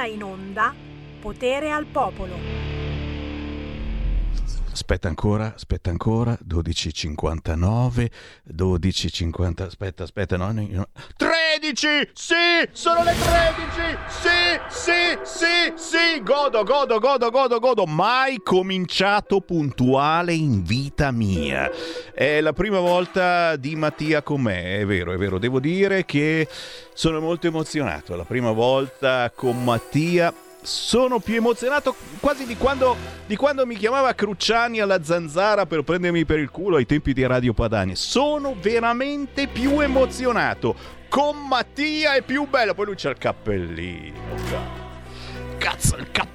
ora in onda Potere al Popolo. Aspetta ancora, aspetta ancora, 12.59, 12.50, aspetta, aspetta, no, no, 13! Sì, sono le 13! Sì, sì, sì, sì, godo, godo, godo, godo, godo, mai cominciato puntuale in vita mia. È la prima volta di Mattia con me, è vero, è vero, devo dire che sono molto emozionato, la prima volta con Mattia sono più emozionato quasi di quando, di quando, mi chiamava Cruciani alla zanzara per prendermi per il culo ai tempi di Radio Padania. Sono veramente più emozionato. Con Mattia è più bello. Poi lui c'ha il cappellino. Cazzo, il cappellino,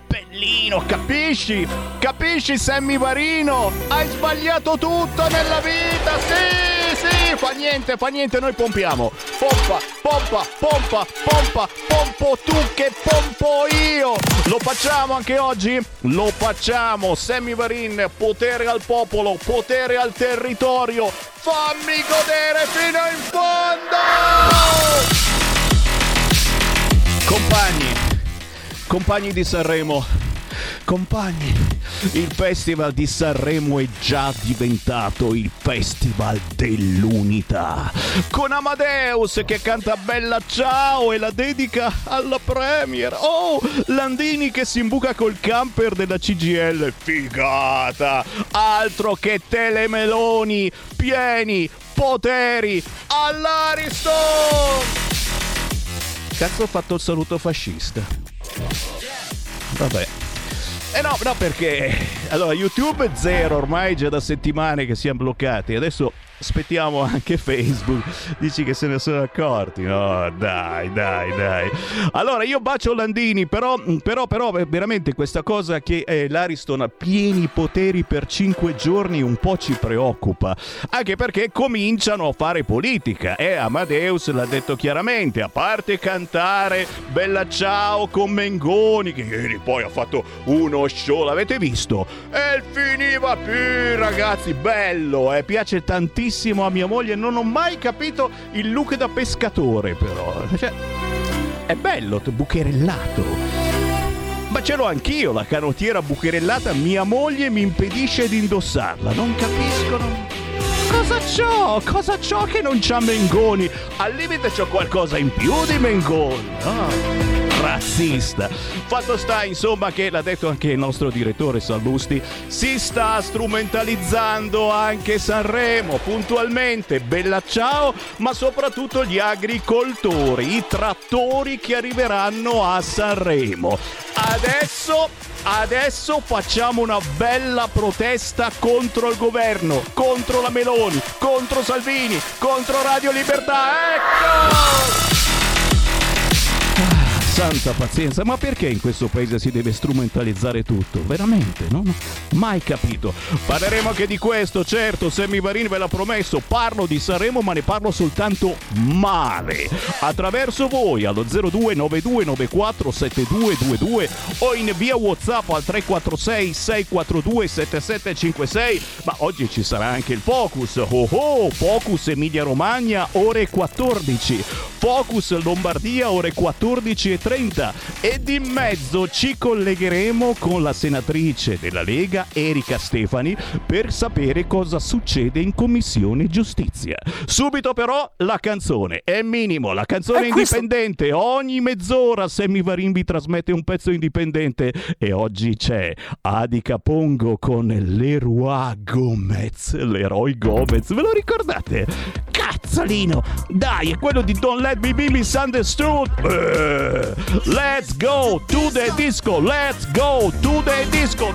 capisci? Capisci, Sammy Varino? Hai sbagliato tutto nella vita, sì, sì, fa niente, fa niente, noi pompiamo. Pompa, pompa, pompa, pompa, pompo tu che pompo io. Lo facciamo anche oggi? Lo facciamo, Sammy Varin, potere al popolo, potere al territorio. Fammi godere fino in fondo! Compagni, Compagni di Sanremo, compagni, il Festival di Sanremo è già diventato il Festival dell'Unità. Con Amadeus che canta Bella Ciao e la dedica alla Premier. Oh, Landini che si imbuca col camper della CGL. Figata! Altro che telemeloni pieni poteri all'Ariston! Cazzo ho fatto il saluto fascista. Vabbè. Eh no, no, perché allora YouTube zero ormai già da settimane che siamo bloccati. Adesso aspettiamo anche Facebook. Dici che se ne sono accorti? No, dai, dai, dai. Allora, io bacio Landini, però, però, però veramente questa cosa che eh, l'Ariston ha pieni poteri per cinque giorni un po' ci preoccupa. Anche perché cominciano a fare politica. E eh, Amadeus l'ha detto chiaramente, a parte cantare Bella Ciao con Mengoni, che ieri poi ha fatto uno show, l'avete visto? E finiva più, ragazzi, bello, eh, piace tantissimo bellissimo a mia moglie. Non ho mai capito il look da pescatore, però. Cioè, è bello, bucherellato. Ma ce l'ho anch'io, la canottiera bucherellata. Mia moglie mi impedisce di indossarla. Non capiscono. Cosa c'ho? Cosa c'ho che non c'ha Mengoni? Al limite c'ho qualcosa in più di Mengoni. Oh razzista. Fatto sta, insomma, che l'ha detto anche il nostro direttore Sallusti, si sta strumentalizzando anche Sanremo puntualmente. Bella ciao, ma soprattutto gli agricoltori, i trattori che arriveranno a Sanremo. Adesso Adesso facciamo una bella protesta contro il governo, contro la Meloni, contro Salvini, contro Radio Libertà. Ecco! Santa pazienza, ma perché in questo paese si deve strumentalizzare tutto? Veramente, no? Mai capito. Parleremo anche di questo, certo, Sammy Varin ve l'ha promesso, parlo di Sanremo ma ne parlo soltanto male. Attraverso voi allo 0292947222 o in via Whatsapp al 346 642 7756, ma oggi ci sarà anche il Focus. Oh oh, Focus Emilia Romagna ore 14. Focus Lombardia ore 14 30 ed in mezzo ci collegheremo con la senatrice della Lega Erika Stefani per sapere cosa succede in Commissione Giustizia. Subito però la canzone, è minimo, la canzone indipendente, ogni mezz'ora Sammy Varin vi trasmette un pezzo indipendente e oggi c'è Adi Capongo con Leroy Gomez, Leroy Gomez, ve lo ricordate? Cazzolino, dai, è quello di Don't Let Me Be Misunderstood. Eh. Let's go to the disco. Let's go to the disco.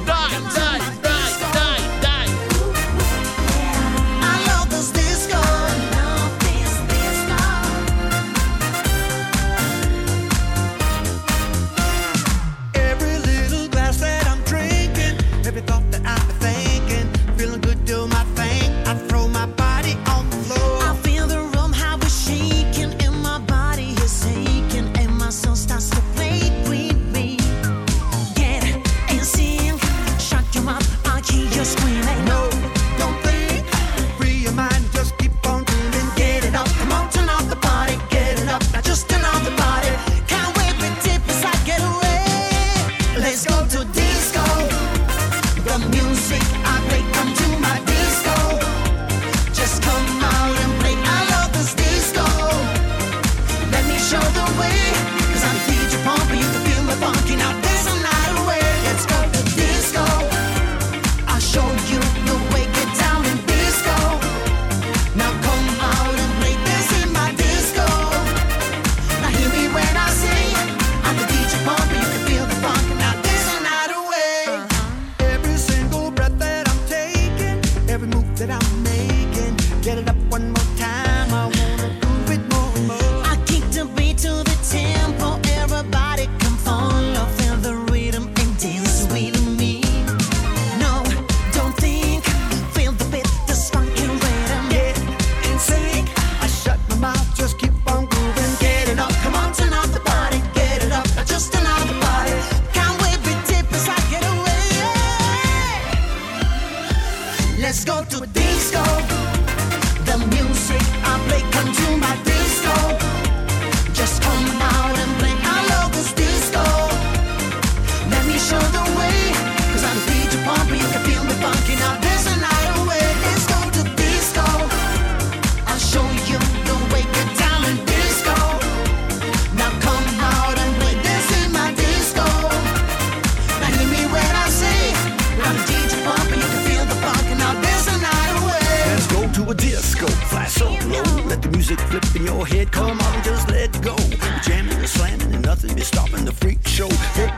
Let the music flip in your head. Come on, just let go. Jamming and slamming and nothing is stopping the freak show.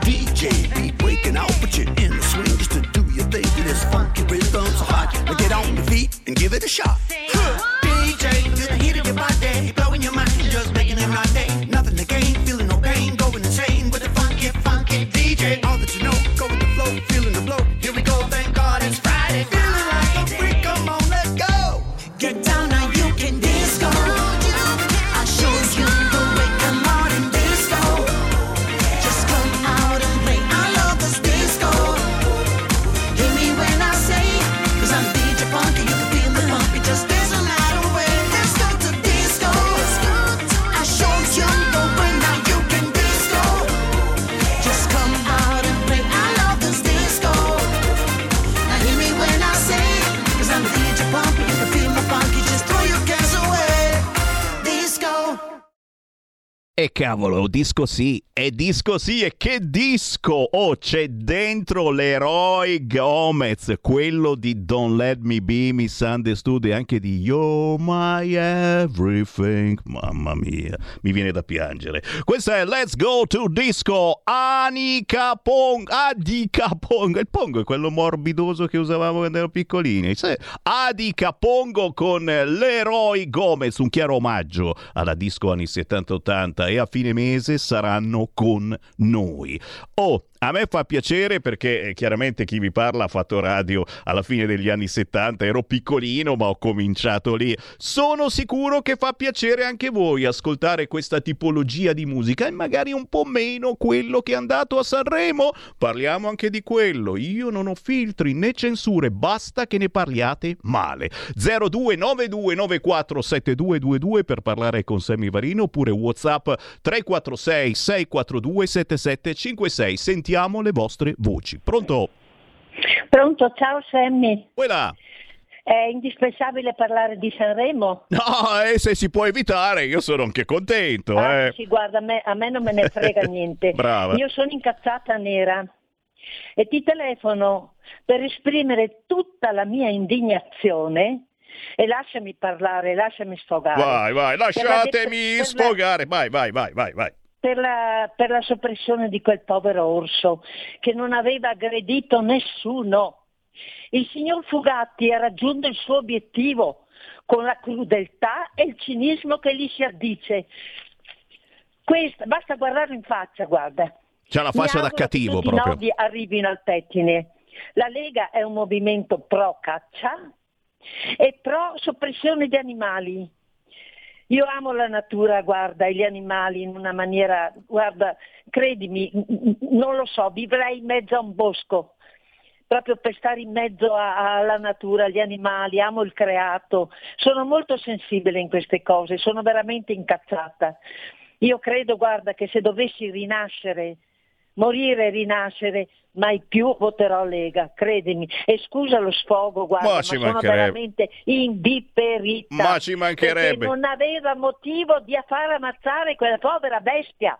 DJ, be cavolo, disco sì, è disco sì, e che disco! Oh, c'è dentro l'eroe Gomez, quello di Don't Let Me Be Misunderstood e anche di You're My Everything. Mamma mia, mi viene da piangere. Questa è Let's Go to Disco, Anika Pong, Adika Pong, il Pongo è quello morbidoso che usavamo quando ero piccolini. Sì. Adika Pongo con l'eroe Gomez, un chiaro omaggio alla disco anni 70-80 e a fine mese saranno con noi. Oh, a me fa piacere perché eh, chiaramente chi vi parla ha fatto radio alla fine degli anni 70, ero piccolino ma ho cominciato lì. Sono sicuro che fa piacere anche voi ascoltare questa tipologia di musica e magari un po' meno quello che è andato a Sanremo. Parliamo anche di quello. Io non ho filtri né censure, basta che ne parliate male. 0292947222 per parlare con Sammy Varino oppure WhatsApp 346 642 7756. Sentiamo sentiamo le vostre voci. Pronto? Pronto, ciao Sammy. Quella. È indispensabile parlare di Sanremo? No, eh, se si può evitare, io sono anche contento. Ah, eh. sì, guarda, a me, a me non me ne frega niente. Brava. Io sono incazzata nera e ti telefono per esprimere tutta la mia indignazione e lasciami parlare, lasciami sfogare. Vai, vai, lasciatemi sfogare, vai, vai, vai, vai, vai per la, per la soppressione di quel povero orso che non aveva aggredito nessuno. Il signor Fugatti ha raggiunto il suo obiettivo con la crudeltà e il cinismo che gli si addice. Questa, basta guardarlo in faccia, guarda. C'ha la faccia da cattivo che proprio. I nodi arrivino al pettine. La Lega è un movimento pro caccia e pro soppressione di animali. Io amo la natura, guarda, e gli animali in una maniera, guarda, credimi, non lo so, vivrei in mezzo a un bosco, proprio per stare in mezzo alla natura, agli animali, amo il creato, sono molto sensibile in queste cose, sono veramente incazzata. Io credo, guarda, che se dovessi rinascere morire e rinascere, mai più voterò Lega, credimi. E scusa lo sfogo, guarda, ma, ma sono veramente indifferita. Ma ci mancherebbe. non aveva motivo di far ammazzare quella povera bestia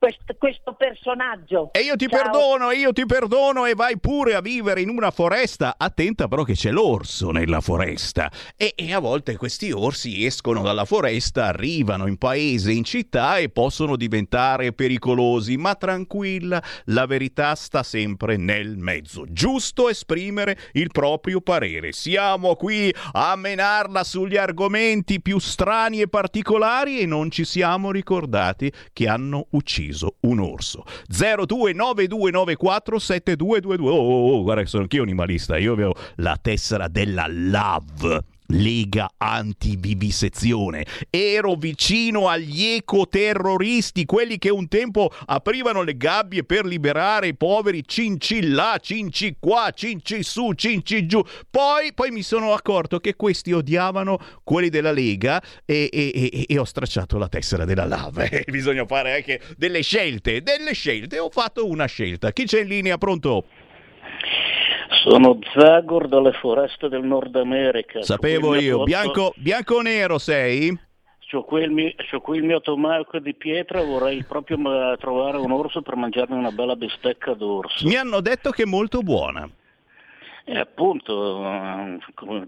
questo, questo, personaggio. E io ti Ciao. perdono, io ti perdono e vai pure a vivere in una foresta. Attenta però che c'è l'orso nella foresta. E, e, a volte questi orsi escono dalla foresta, arrivano in paese, in città e possono diventare pericolosi. Ma tranquilla, la verità sta sempre nel mezzo. Giusto esprimere il proprio parere. Siamo qui a menarla sugli argomenti più strani e particolari e non ci siamo ricordati che hanno ucciso ucciso un orso. 0292947222. Oh, oh, oh, guarda che sono anch'io animalista, io avevo la tessera della LAV Lega antivivisezione. Ero vicino agli ecoterroristi, quelli che un tempo aprivano le gabbie per liberare i poveri cinci là, cinci qua, cinci su, cinci giù. Poi, poi mi sono accorto che questi odiavano quelli della Lega e, e, e, e ho stracciato la tessera della lava. Bisogna fare anche delle scelte, delle scelte. Ho fatto una scelta. Chi c'è in linea? Pronto? Sono Zagor dalle foreste del Nord America. Sapevo io, posto... bianco, bianco o nero sei? C'ho qui, il mio, c'ho qui il mio tomaco di pietra, vorrei proprio trovare un orso per mangiarmi una bella bistecca d'orso. Mi hanno detto che è molto buona. E appunto,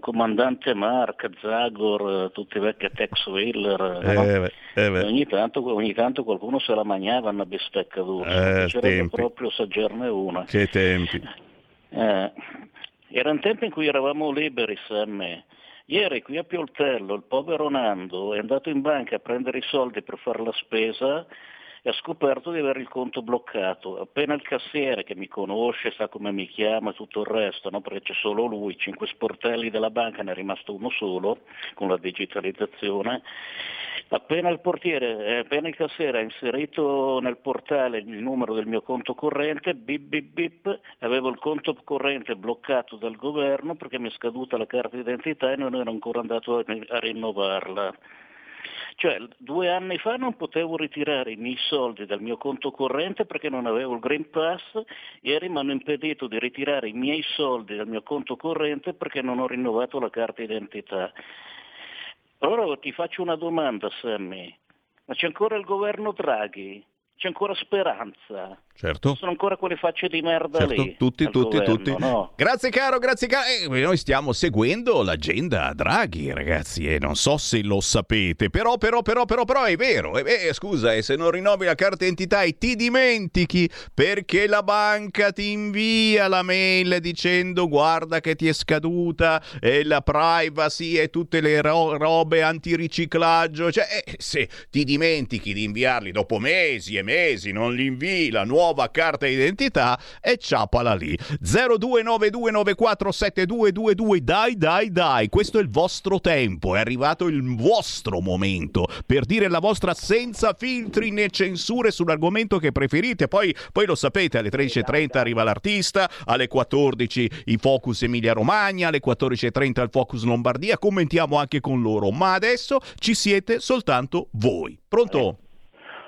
comandante Mark, Zagor, tutti i vecchi Tex Wheeler, eh, no? eh, ogni, tanto, ogni, tanto, qualcuno se la mangiava una bistecca d'orso, eh, piacerebbe proprio assaggiarne una. Che tempi. Eh, erano tempi in cui eravamo liberi, Sam. Ieri qui a Pioltello il povero Nando è andato in banca a prendere i soldi per fare la spesa e ha scoperto di avere il conto bloccato. Appena il cassiere che mi conosce, sa come mi chiama e tutto il resto, no? perché c'è solo lui, cinque sportelli della banca, ne è rimasto uno solo con la digitalizzazione. Appena il portiere, eh, appena il cassiere ha inserito nel portale il numero del mio conto corrente, bip bip bip, avevo il conto corrente bloccato dal governo perché mi è scaduta la carta d'identità e non ero ancora andato a, a rinnovarla. Cioè, due anni fa non potevo ritirare i miei soldi dal mio conto corrente perché non avevo il Green Pass, ieri mi hanno impedito di ritirare i miei soldi dal mio conto corrente perché non ho rinnovato la carta d'identità. Allora ti faccio una domanda, Sammy. Ma c'è ancora il governo Draghi? C'è ancora speranza? Certo. Sono ancora quelle facce di merda certo, lì. Tutti, tutti, governo, tutti. No? Grazie caro, grazie caro. Eh, noi stiamo seguendo l'agenda Draghi, ragazzi, e non so se lo sapete, però, però, però, però, però è vero. Eh, eh, scusa, e se non rinnovi la carta d'identità e ti dimentichi perché la banca ti invia la mail dicendo guarda che ti è scaduta e la privacy e tutte le ro- robe antiriciclaggio, cioè eh, se ti dimentichi di inviarli dopo mesi e mesi, non li invii la nuova nuova carta d'identità e ciapala lì. 0292947222 dai dai dai, questo è il vostro tempo, è arrivato il vostro momento per dire la vostra senza filtri né censure sull'argomento che preferite. Poi, poi lo sapete, alle 13.30 arriva l'artista, alle 14 i Focus Emilia Romagna, alle 14.30 il Focus Lombardia, commentiamo anche con loro, ma adesso ci siete soltanto voi. Pronto?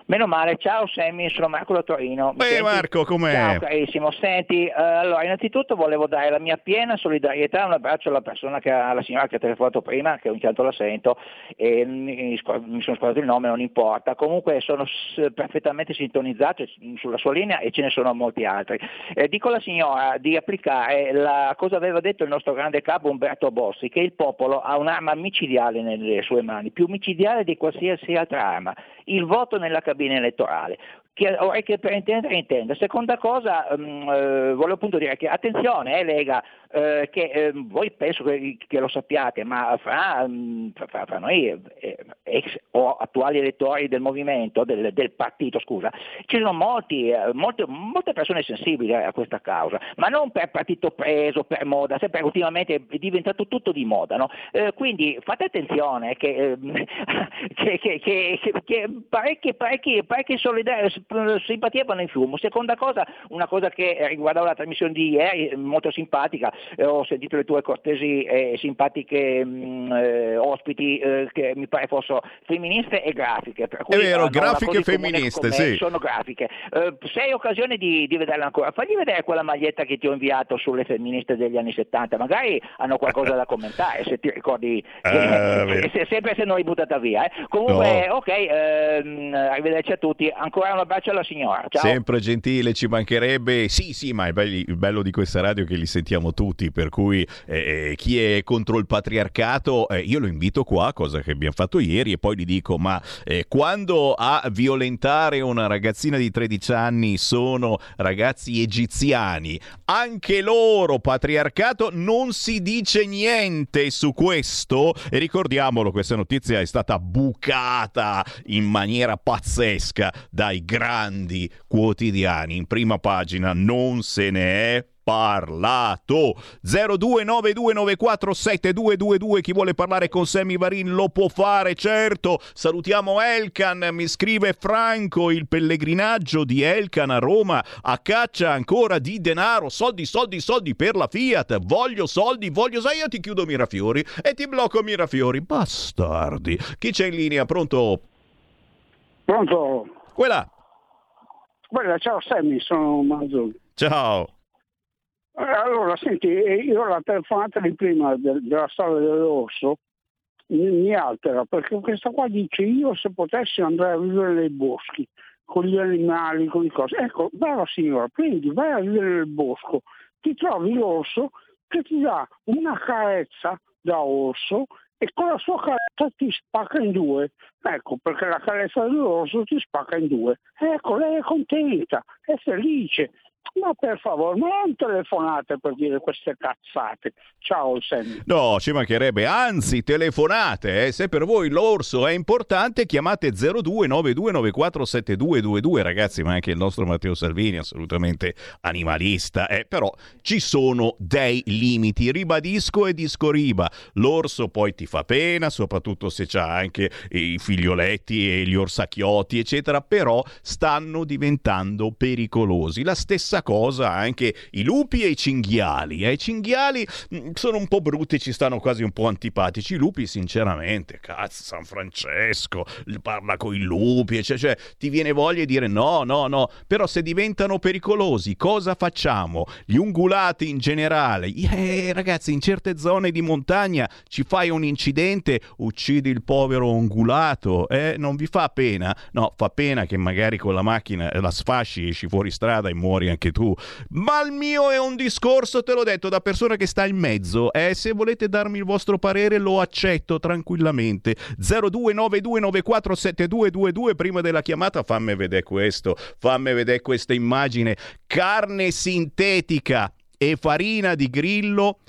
Meno male, ciao Sammy, sono Marco da Torino. Beh Senti? Marco, com'è? Ciao carissimo, senti, uh, allora innanzitutto volevo dare la mia piena solidarietà, un abbraccio alla persona che alla signora che ha telefonato prima, che ogni tanto la sento, e mi, mi sono scordato il nome, non importa, comunque sono s- perfettamente sintonizzato sulla sua linea e ce ne sono molti altri. Eh, dico alla signora di applicare la cosa aveva detto il nostro grande capo Umberto Bossi, che il popolo ha un'arma micidiale nelle sue mani, più micidiale di qualsiasi altra arma, il voto nella cabina elettorale che vorrei che per intendere intenda. Seconda cosa, um, eh, volevo appunto dire che attenzione, eh, Lega, eh, che eh, voi penso che, che, lo sappiate, ma fra, um, fra, fra noi eh, ex o attuali elettori del movimento, del, del partito, scusa, ci sono molti, eh, molte, molte, persone sensibili a questa causa, ma non per partito preso, per moda, sempre ultimamente è diventato tutto di moda. No? Eh, quindi fate attenzione che, ehm, che, che parecchi, parecchi, parecchi solidari simpatia vanno in fumo. Seconda cosa, una cosa che riguardava la trasmissione di ieri, molto simpatica, eh, ho sentito le tue cortesi e simpatiche mh, mm, eh, ospiti eh, che mi pare fossero femministe e grafiche. Per cui, È vero, grafiche femministe, sì. Sono grafiche. Eh, se hai occasione di, di vederla ancora, fagli vedere quella maglietta che ti ho inviato sulle femministe degli anni 70, magari hanno qualcosa da commentare, se ti ricordi, eh, se, sempre se non l'hai buttata via. Eh. Comunque, no. ok, ehm, arrivederci a tutti, ancora un abbraccio alla signora. Ciao. Sempre gentile, ci mancherebbe. Sì, sì, ma il bello di questa radio è che li sentiamo tutti, per cui eh, eh, chi è contro il patriarcato, eh, io lo invito qua, cosa che abbiamo fatto ieri, e poi gli dico, ma eh, quando a violentare una ragazzina di 13 anni sono ragazzi egiziani, anche loro patriarcato non si dice niente su questo e ricordiamolo questa notizia è stata bucata in maniera pazzesca dai grandi quotidiani. In prima pagina non se ne è parlato. 0292947222 chi vuole parlare con Sammy Varin lo può fare certo. Salutiamo Elkan mi scrive Franco il pellegrinaggio di Elkan a Roma a caccia ancora di denaro soldi soldi soldi per la Fiat. Voglio soldi voglio sai io ti chiudo Mirafiori e ti blocco Mirafiori. Bastardi. Chi c'è in linea? Pronto? Pronto? Quella quella ciao Sammy sono Manzoni ciao eh, allora, senti, eh, io la telefonata di prima de- della storia dell'orso mi, mi, altera perché questa qua dice io se potessi andare a vivere nei boschi con gli animali, con le cose. Ecco, brava signora, prendi, vai a vivere nel bosco, ti trovi l'orso che ti dà una carezza da orso e con la sua carezza ti spacca in due. Ecco, perché la carezza dell'orso ti spacca in due. Ecco, lei è contenta, è felice. Ma per favore, non telefonate per dire queste cazzate. Ciao Sammy. No, ci mancherebbe. Anzi, telefonate. Eh. Se per voi l'orso è importante, chiamate 0292947222. Ragazzi, ma anche il nostro Matteo Salvini, assolutamente animalista. Eh. Però ci sono dei limiti. Ribadisco e disco riba. L'orso poi ti fa pena, soprattutto se c'ha anche i figlioletti e gli orsacchiotti, eccetera. Però stanno diventando pericolosi. La stessa cosa anche i lupi e i cinghiali. Eh? I cinghiali mm, sono un po' brutti, ci stanno quasi un po' antipatici. I lupi, sinceramente, cazzo, San Francesco parla con i lupi, cioè, cioè ti viene voglia di dire no, no, no. Però se diventano pericolosi, cosa facciamo? Gli ungulati in generale, eh, ragazzi, in certe zone di montagna ci fai un incidente, uccidi il povero ungulato, eh? non vi fa pena? No, fa pena che magari con la macchina la sfasci, esci fuori strada e muori anche tu. Ma il mio è un discorso, te l'ho detto, da persona che sta in mezzo. Eh, se volete darmi il vostro parere lo accetto tranquillamente. 0292947222 prima della chiamata fammi vedere questo, fammi vedere questa immagine. Carne sintetica e farina di grillo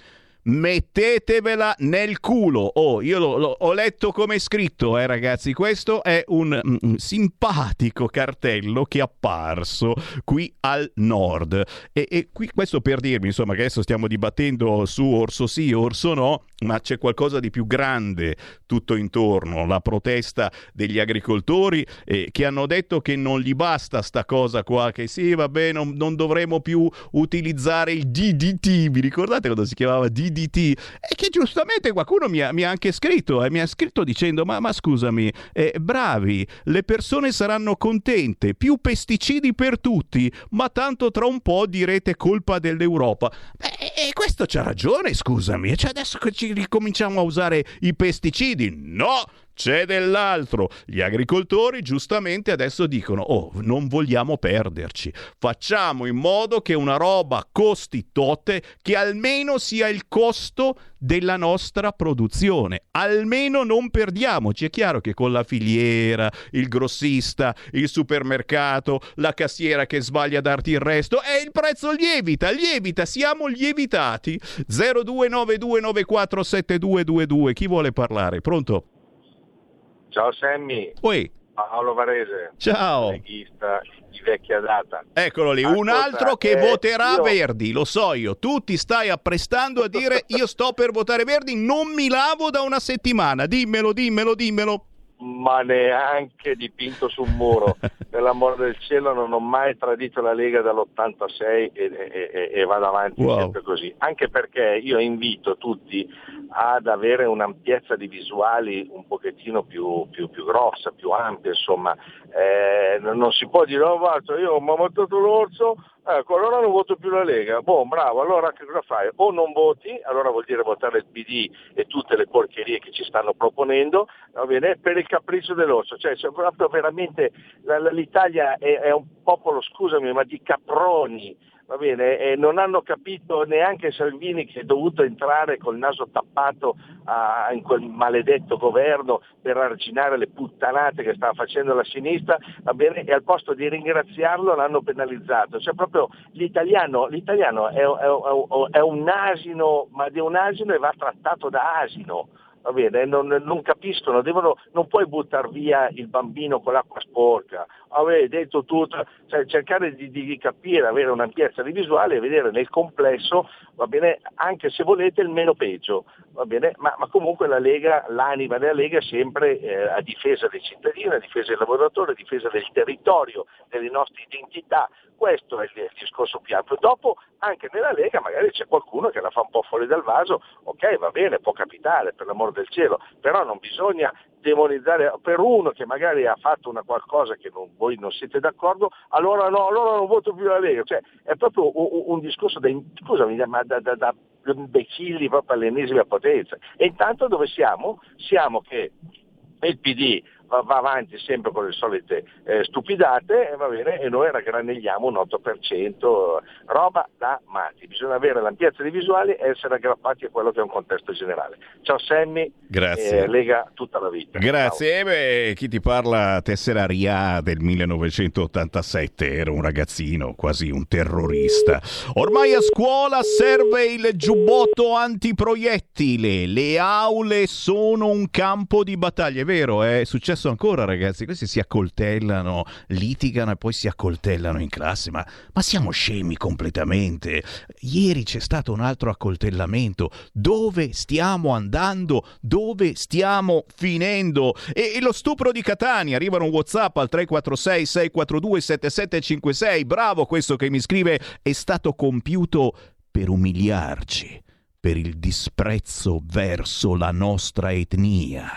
mettetevela nel culo. Oh, io lo, lo, ho letto come è scritto, eh, ragazzi. Questo è un mm, mm, simpatico cartello che è apparso qui al nord. E, e qui, questo per dirmi, insomma, che adesso stiamo dibattendo su orso sì, orso no, ma c'è qualcosa di più grande tutto intorno. La protesta degli agricoltori eh, che hanno detto che non gli basta sta cosa qua, che sì, vabbè, non, non dovremo più utilizzare il DDT. Vi ricordate quando si chiamava DDT? DDT e che giustamente qualcuno mi ha, mi ha anche scritto e eh, mi ha scritto dicendo ma, ma scusami, eh, bravi, le persone saranno contente, più pesticidi per tutti, ma tanto tra un po' direte colpa dell'Europa. E questo c'ha ragione, scusami, cioè adesso che ci ricominciamo a usare i pesticidi, no! C'è dell'altro. Gli agricoltori giustamente adesso dicono, oh, non vogliamo perderci, facciamo in modo che una roba costi totte, che almeno sia il costo della nostra produzione. Almeno non perdiamoci. È chiaro che con la filiera, il grossista, il supermercato, la cassiera che sbaglia a darti il resto, e il prezzo lievita, lievita, siamo lievitati. 0292947222. Chi vuole parlare? Pronto? Ciao Sammy. Oi. Paolo Varese. Ciao. Leghista di vecchia data. Eccolo lì, Ascolta, un altro che eh, voterà io... Verdi, lo so io. Tu ti stai apprestando a dire io sto per votare Verdi, non mi lavo da una settimana. Dimmelo, dimmelo, dimmelo. Ma neanche dipinto sul muro. per l'amore del cielo non ho mai tradito la Lega dall'86 e, e, e vado avanti wow. sempre così. Anche perché io invito tutti ad avere un'ampiezza di visuali un pochettino più, più, più grossa, più ampia, insomma. Eh, non si può dire, oh, guarda, io ho montato l'orso, Ecco, allora non voto più la Lega. Boh, bravo, allora che cosa fai? O non voti, allora vuol dire votare il PD e tutte le porcherie che ci stanno proponendo, va bene? Per il capriccio dell'orso. Cioè, cioè proprio veramente l'Italia è, è un popolo, scusami, ma di caproni va bene, e non hanno capito neanche Salvini che è dovuto entrare col naso tappato a, in quel maledetto governo per arginare le puttanate che stava facendo la sinistra, va bene, e al posto di ringraziarlo l'hanno penalizzato. Cioè proprio l'italiano, l'italiano è, è, è un asino, ma di un asino e va trattato da asino bene, non, non capiscono, devono, non puoi buttare via il bambino con l'acqua sporca, avere detto tutto, cioè cercare di, di, capire, avere un'ampiezza di visuale e vedere nel complesso, va bene, anche se volete il meno peggio, va bene, ma, ma comunque la Lega, l'anima della Lega è sempre eh, a difesa dei cittadini, a difesa dei lavoratori, a difesa del territorio, delle nostre identità, questo è il, il discorso più ampio. Dopo anche nella Lega magari c'è qualcuno che la fa un po' fuori dal vaso, ok va bene, può capitare per l'amor del cielo, però non bisogna demonizzare per uno che magari ha fatto una qualcosa che non, voi non siete d'accordo, allora no, allora non voto più la Lega. Cioè, è proprio un, un discorso da, scusami, ma da, da, da imbecilli proprio all'ennesima potenza. E intanto dove siamo? Siamo che il PD va, va avanti sempre con le solite eh, stupidate e, bene, e, noi raggranelliamo un 8%, roba da matti, bisogna avere l'ampiezza di visuali e essere aggrappati a quello che è un contesto generale. Ciao Sammy, Grazie. Eh, Lega tutta la vita. Grazie, beh, chi ti parla tessera Ria del 1987, era un ragazzino, quasi un terrorista. Ormai a scuola serve il giubbotto antiproiettile, le aule sono un campo di battaglia, è vero, è successo successo ancora, ragazzi. Questi si accoltellano, litigano e poi si accoltellano in classe. Ma, ma siamo scemi completamente. Ieri c'è stato un altro accoltellamento. Dove stiamo andando? Dove stiamo finendo? E, e lo stupro di Catania. Arriva un WhatsApp al 346 642 7756. Bravo questo che mi scrive. È stato compiuto per umiliarci per il disprezzo verso la nostra etnia.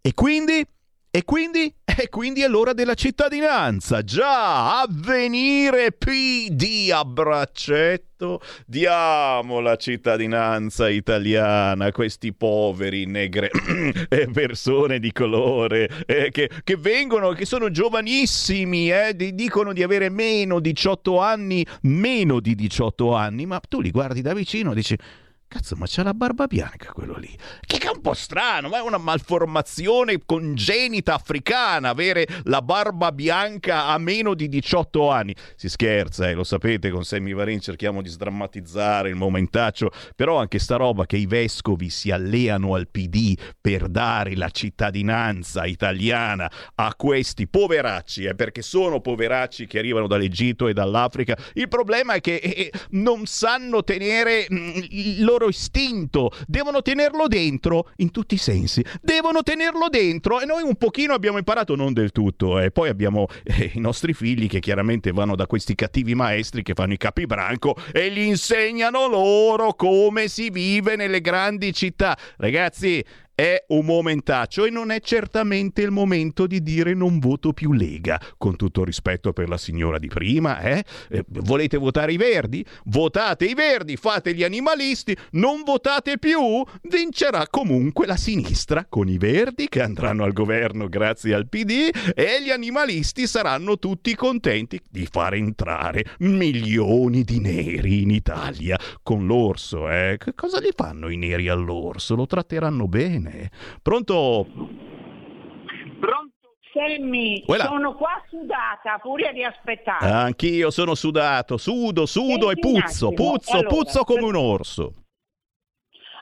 E quindi e quindi? E quindi è l'ora della cittadinanza. Già, avvenire PD a braccetto. Diamo la cittadinanza italiana a questi poveri negre persone di colore eh, che, che, vengono, che sono giovanissimi, eh, dicono di avere meno di 18 anni, meno di 18 anni, ma tu li guardi da vicino e dici Cazzo, ma c'ha la barba bianca quello lì. Che è un po' strano, ma è una malformazione congenita africana avere la barba bianca a meno di 18 anni. Si scherza, eh, lo sapete, con Sammy Varin cerchiamo di sdrammatizzare il momentaccio, però anche sta roba che i vescovi si alleano al PD per dare la cittadinanza italiana a questi poveracci, eh, perché sono poveracci che arrivano dall'Egitto e dall'Africa. Il problema è che eh, eh non sanno tenere mm, il loro loro istinto, devono tenerlo dentro in tutti i sensi, devono tenerlo dentro e noi un pochino abbiamo imparato, non del tutto, e eh. poi abbiamo eh, i nostri figli che chiaramente vanno da questi cattivi maestri che fanno i capibranco e gli insegnano loro come si vive nelle grandi città. Ragazzi, è un momentaccio e non è certamente il momento di dire non voto più Lega. Con tutto rispetto per la signora di prima, eh? eh volete votare i verdi? Votate i verdi, fate gli animalisti, non votate più? Vincerà comunque la sinistra con i verdi che andranno al governo grazie al PD e gli animalisti saranno tutti contenti di far entrare milioni di neri in Italia con l'orso, eh? Che cosa gli fanno i neri all'orso? Lo tratteranno bene bene. Pronto? Pronto? Semmi, sono qua sudata, pure di aspettare. Anch'io sono sudato, sudo, sudo senti e puzzo, puzzo, allora, puzzo come per... un orso.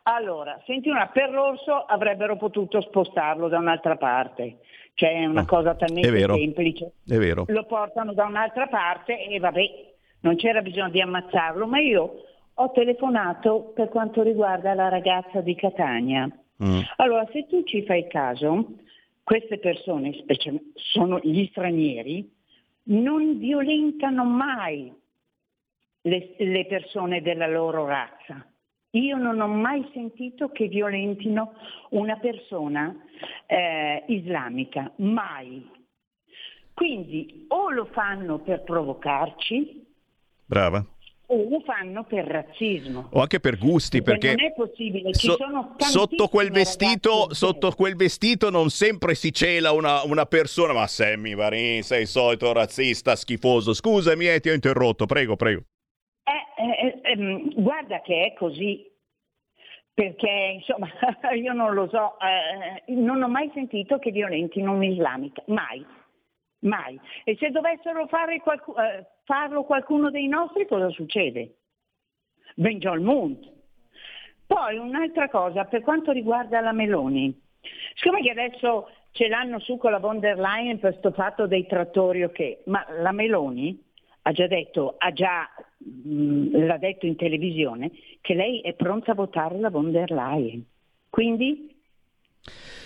Allora, senti una, per l'orso avrebbero potuto spostarlo da un'altra parte. Cioè è una oh, cosa talmente è semplice. È vero. Lo portano da un'altra parte e vabbè, non c'era bisogno di ammazzarlo, ma io ho telefonato per quanto riguarda la ragazza di Catania. Mm. Allora, se tu ci fai caso, queste persone, sono gli stranieri, non violentano mai le, le persone della loro razza. Io non ho mai sentito che violentino una persona eh, islamica, mai. Quindi o lo fanno per provocarci, Brava o lo fanno per razzismo. O anche per gusti, perché, non è possibile, ci so, sono sotto quel, vestito, sotto quel vestito non sempre si cela una, una persona, ma Sammy Varin, sei solito razzista, schifoso. Scusami, eh, ti ho interrotto, prego, prego. Eh, eh, eh, ehm, guarda che è così, perché insomma io non lo so, eh, non ho mai sentito che violentino un'islamica, mai. Mai. E se dovessero qualcu- eh, farlo qualcuno dei nostri, cosa succede? Benjo al mondo. Poi un'altra cosa, per quanto riguarda la Meloni, siccome che adesso ce l'hanno su con la von der Leyen per questo fatto dei trattori o okay, ma la Meloni ha già detto, ha già, mh, mm, l'ha detto in televisione, che lei è pronta a votare la von der Leyen. Quindi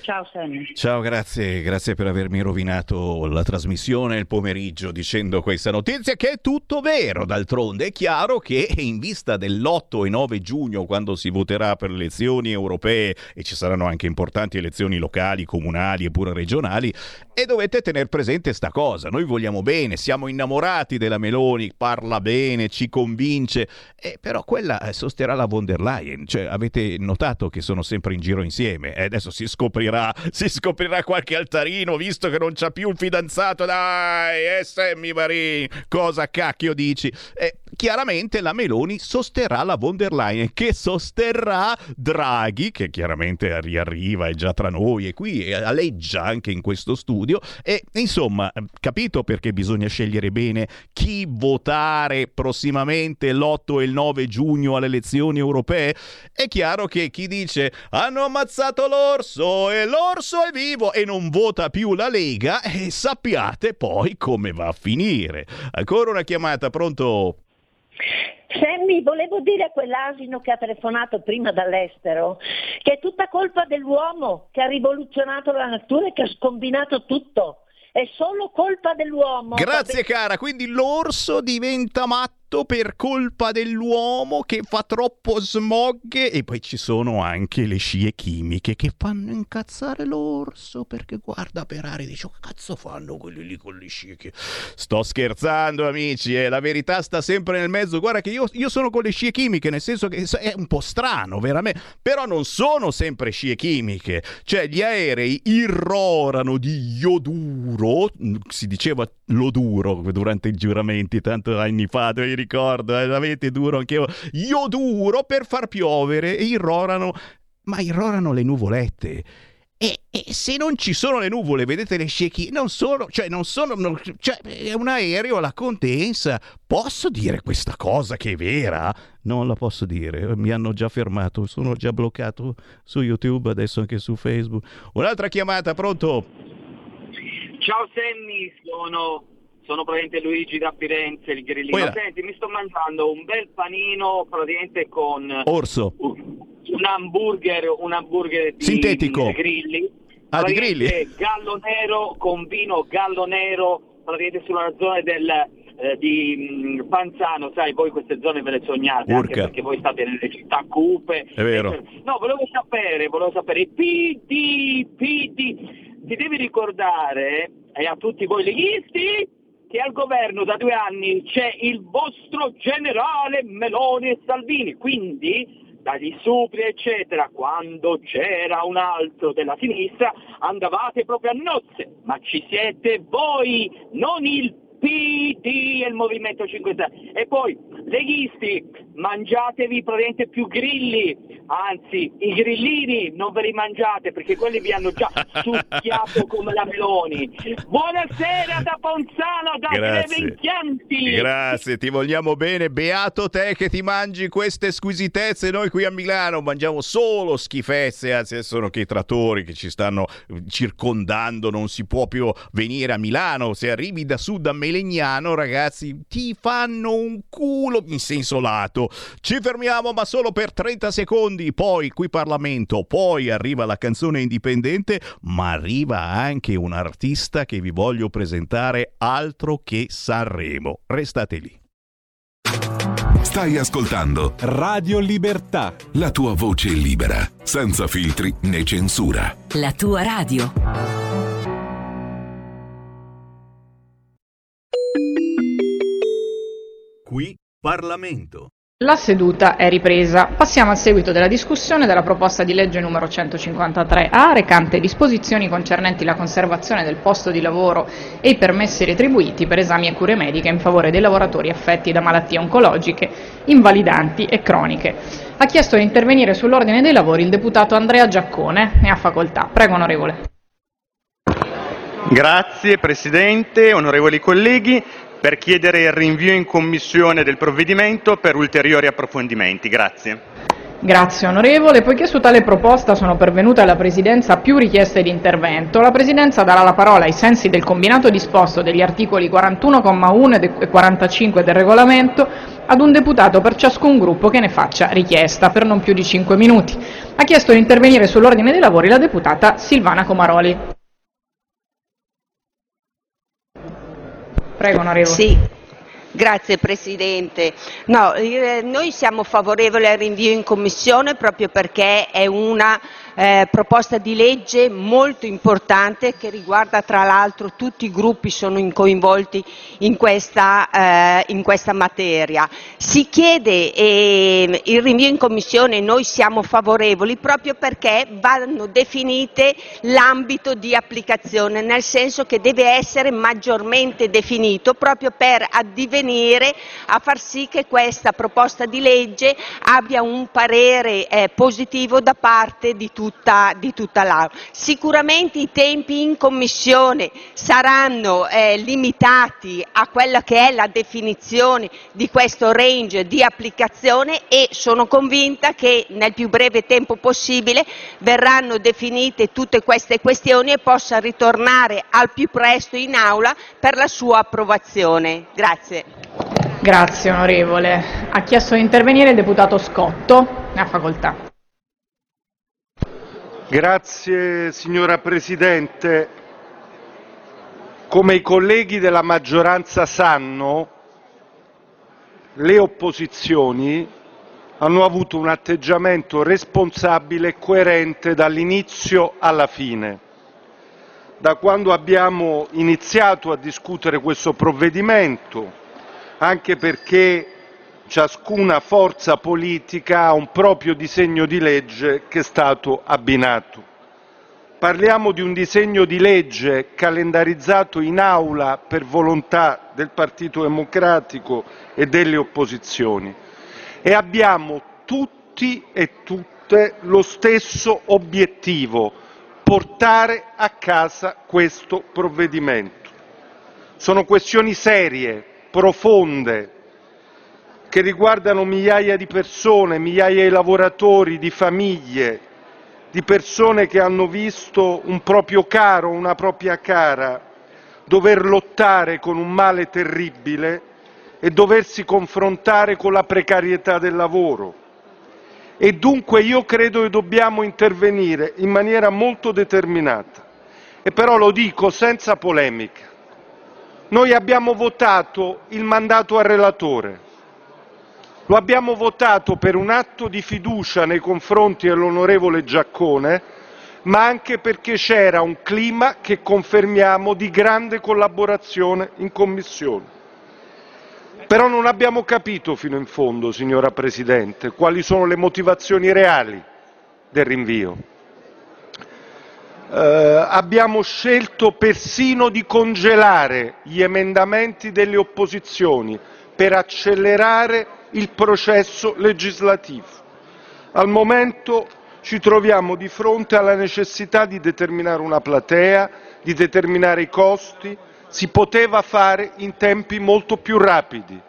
Ciao Sammy. Ciao, grazie, grazie per avermi rovinato la trasmissione il pomeriggio dicendo questa notizia che è tutto vero. D'altronde è chiaro che in vista dell'8 e 9 giugno, quando si voterà per le elezioni europee e ci saranno anche importanti elezioni locali, comunali e pure regionali, e dovete tenere presente sta cosa. Noi vogliamo bene, siamo innamorati della Meloni, parla bene, ci convince, eh, però quella eh, sosterrà la von der Leyen. Cioè, avete notato che sono sempre in giro insieme e adesso si scoprirà scoprirà, si scoprirà qualche altarino visto che non c'ha più un fidanzato. Dai, eh, Sammy Marin, cosa cacchio dici? Eh, chiaramente la Meloni sosterrà la von der Leyen, che sosterrà Draghi, che chiaramente riarriva, è già tra noi e qui aleggia anche in questo studio. E insomma, capito perché bisogna scegliere bene chi votare prossimamente l'8 e il 9 giugno alle elezioni europee? È chiaro che chi dice hanno ammazzato l'orso e l'orso è vivo e non vota più la Lega e sappiate poi come va a finire. Ancora una chiamata, pronto? Sammy, volevo dire a quell'asino che ha telefonato prima dall'estero che è tutta colpa dell'uomo che ha rivoluzionato la natura e che ha scombinato tutto. È solo colpa dell'uomo. Grazie cara, quindi l'orso diventa matto tutto per colpa dell'uomo che fa troppo smog e poi ci sono anche le scie chimiche che fanno incazzare l'orso perché guarda per aria e dice che cazzo fanno quelli lì con le scie che... sto scherzando amici eh, la verità sta sempre nel mezzo. Guarda che io, io sono con le scie chimiche nel senso che è un po' strano veramente però non sono sempre scie chimiche. Cioè gli aerei irrorano di ioduro si diceva l'oduro durante i giuramenti tanto anni fa ricordo, eh, avete duro anche io. Duro per far piovere e irrorano, ma irrorano le nuvolette. E, e, se non ci sono le nuvole, vedete le scechi, non sono, cioè non sono, non, cioè è un aereo alla condensa. Posso dire questa cosa che è vera? Non la posso dire, mi hanno già fermato, sono già bloccato su YouTube, adesso anche su Facebook. Un'altra chiamata, pronto? Ciao Sammy, sono sono praticamente Luigi da Firenze, il grillino. Senti, mi sto mangiando un bel panino praticamente con... Orso. Un hamburger, un hamburger di Sintetico. grilli. Ah, di grilli? Gallo nero con vino gallo nero, praticamente sulla zona del, eh, di mm, Panzano, sai, voi queste zone ve le sognate, anche perché voi state nelle città cupe. È vero. No, volevo sapere, volevo sapere, PD, PD, ti devi ricordare, e a tutti voi leghisti, che al governo da due anni c'è il vostro generale Meloni e Salvini, quindi dagli supri eccetera, quando c'era un altro della sinistra andavate proprio a nozze, ma ci siete voi, non il PD e il Movimento 5 Stelle. E poi, leghisti, mangiatevi praticamente più grilli, anzi i grillini non ve li mangiate perché quelli vi hanno già succhiato come la Meloni. Buonasera da Ponzano, da Chianti. Grazie, ti vogliamo bene, beato te che ti mangi queste squisitezze. Noi qui a Milano mangiamo solo schifezze, anzi sono che i trattori che ci stanno circondando, non si può più venire a Milano. Se arrivi da sud a Melegnano, ragazzi, ti fanno un culo in senso lato Parlamento. Ci fermiamo ma solo per 30 secondi, poi qui Parlamento, poi arriva la canzone indipendente, ma arriva anche un artista che vi voglio presentare altro che Sanremo. Restate lì. Stai ascoltando Radio Libertà. La tua voce libera, senza filtri né censura. La tua radio. Qui Parlamento. La seduta è ripresa. Passiamo al seguito della discussione della proposta di legge numero 153A recante disposizioni concernenti la conservazione del posto di lavoro e i permessi retribuiti per esami e cure mediche in favore dei lavoratori affetti da malattie oncologiche, invalidanti e croniche. Ha chiesto di intervenire sull'ordine dei lavori il deputato Andrea Giaccone. Ne ha facoltà. Prego, onorevole. Grazie Presidente, onorevoli colleghi per chiedere il rinvio in commissione del provvedimento per ulteriori approfondimenti. Grazie. Grazie onorevole. Poiché su tale proposta sono pervenute alla Presidenza più richieste di intervento, la Presidenza darà la parola ai sensi del combinato disposto degli articoli 41,1 e 45 del regolamento ad un deputato per ciascun gruppo che ne faccia richiesta per non più di 5 minuti. Ha chiesto di intervenire sull'ordine dei lavori la deputata Silvana Comaroli. Prego, onorevole. Sì. Grazie Presidente. No, eh, noi siamo favorevoli al rinvio in Commissione proprio perché è una eh, proposta di legge molto importante che riguarda tra l'altro tutti i gruppi sono coinvolti in questa, eh, in questa materia. Si chiede eh, il rinvio in Commissione, noi siamo favorevoli proprio perché vanno definite l'ambito di applicazione, nel senso che deve essere maggiormente definito proprio per addivenire a far sì che questa proposta di legge abbia un parere eh, positivo da parte di tutti tutta, l'Aula. Sicuramente i tempi in Commissione saranno eh, limitati a quella che è la definizione di questo range di applicazione e sono convinta che nel più breve tempo possibile verranno definite tutte queste questioni e possa ritornare al più presto in Aula per la sua approvazione. Grazie. Grazie onorevole. Ha chiesto di intervenire il deputato Scotto. Ne ha facoltà. Grazie signora Presidente. Come i colleghi della maggioranza sanno, le opposizioni hanno avuto un atteggiamento responsabile e coerente dall'inizio alla fine. Da quando abbiamo iniziato a discutere questo provvedimento, anche perché ciascuna forza politica ha un proprio disegno di legge che è stato abbinato. Parliamo di un disegno di legge calendarizzato in aula per volontà del Partito Democratico e delle opposizioni e abbiamo tutti e tutte lo stesso obiettivo, portare a casa questo provvedimento. Sono questioni serie, profonde, che riguardano migliaia di persone, migliaia di lavoratori, di famiglie, di persone che hanno visto un proprio caro, una propria cara dover lottare con un male terribile e doversi confrontare con la precarietà del lavoro. E dunque io credo che dobbiamo intervenire in maniera molto determinata. E però lo dico senza polemica. Noi abbiamo votato il mandato al relatore lo abbiamo votato per un atto di fiducia nei confronti dell'onorevole Giaccone, ma anche perché c'era un clima che confermiamo di grande collaborazione in Commissione. Però non abbiamo capito fino in fondo, signora Presidente, quali sono le motivazioni reali del rinvio. Eh, abbiamo scelto persino di congelare gli emendamenti delle opposizioni per accelerare il processo legislativo. Al momento ci troviamo di fronte alla necessità di determinare una platea, di determinare i costi, si poteva fare in tempi molto più rapidi.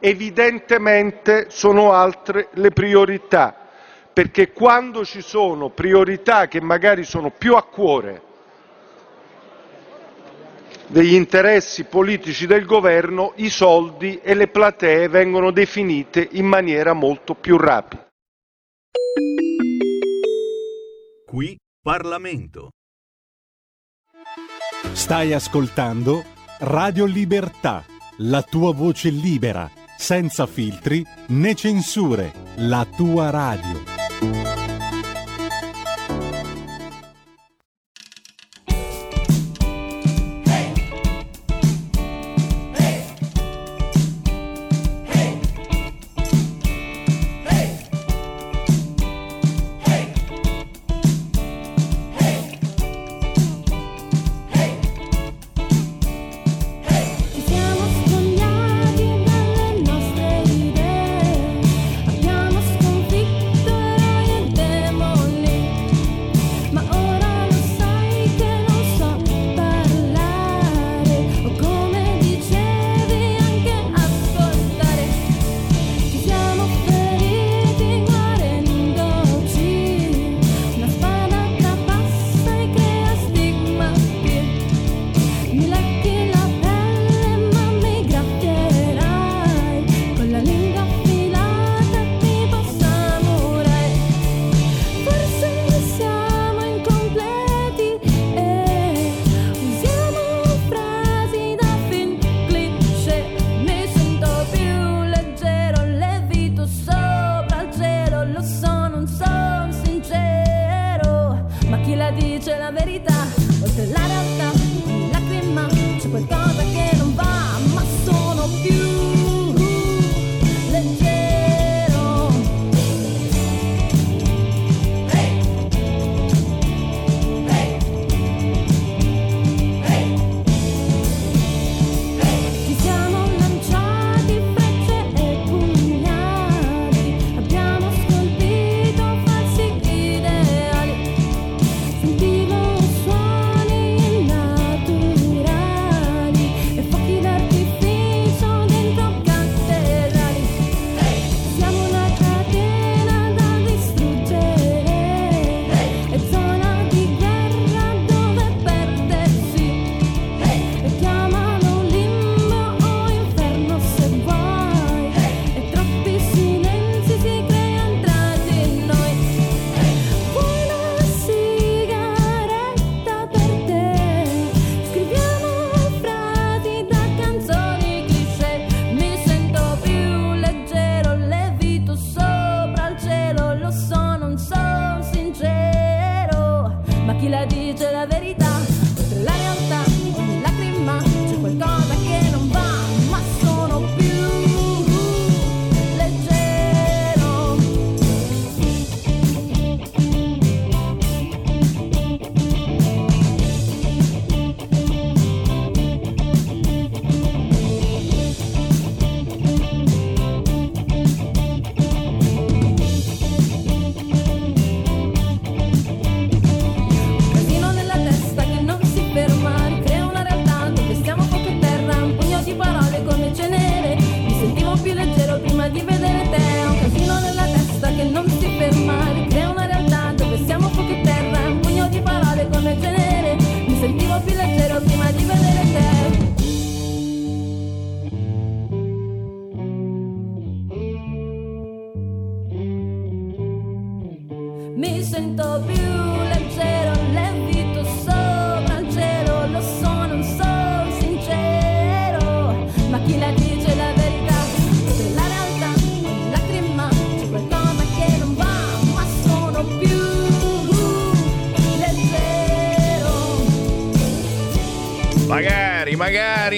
Evidentemente sono altre le priorità, perché quando ci sono priorità che magari sono più a cuore degli interessi politici del governo i soldi e le platee vengono definite in maniera molto più rapida. Qui Parlamento. Stai ascoltando Radio Libertà, la tua voce libera, senza filtri né censure, la tua radio.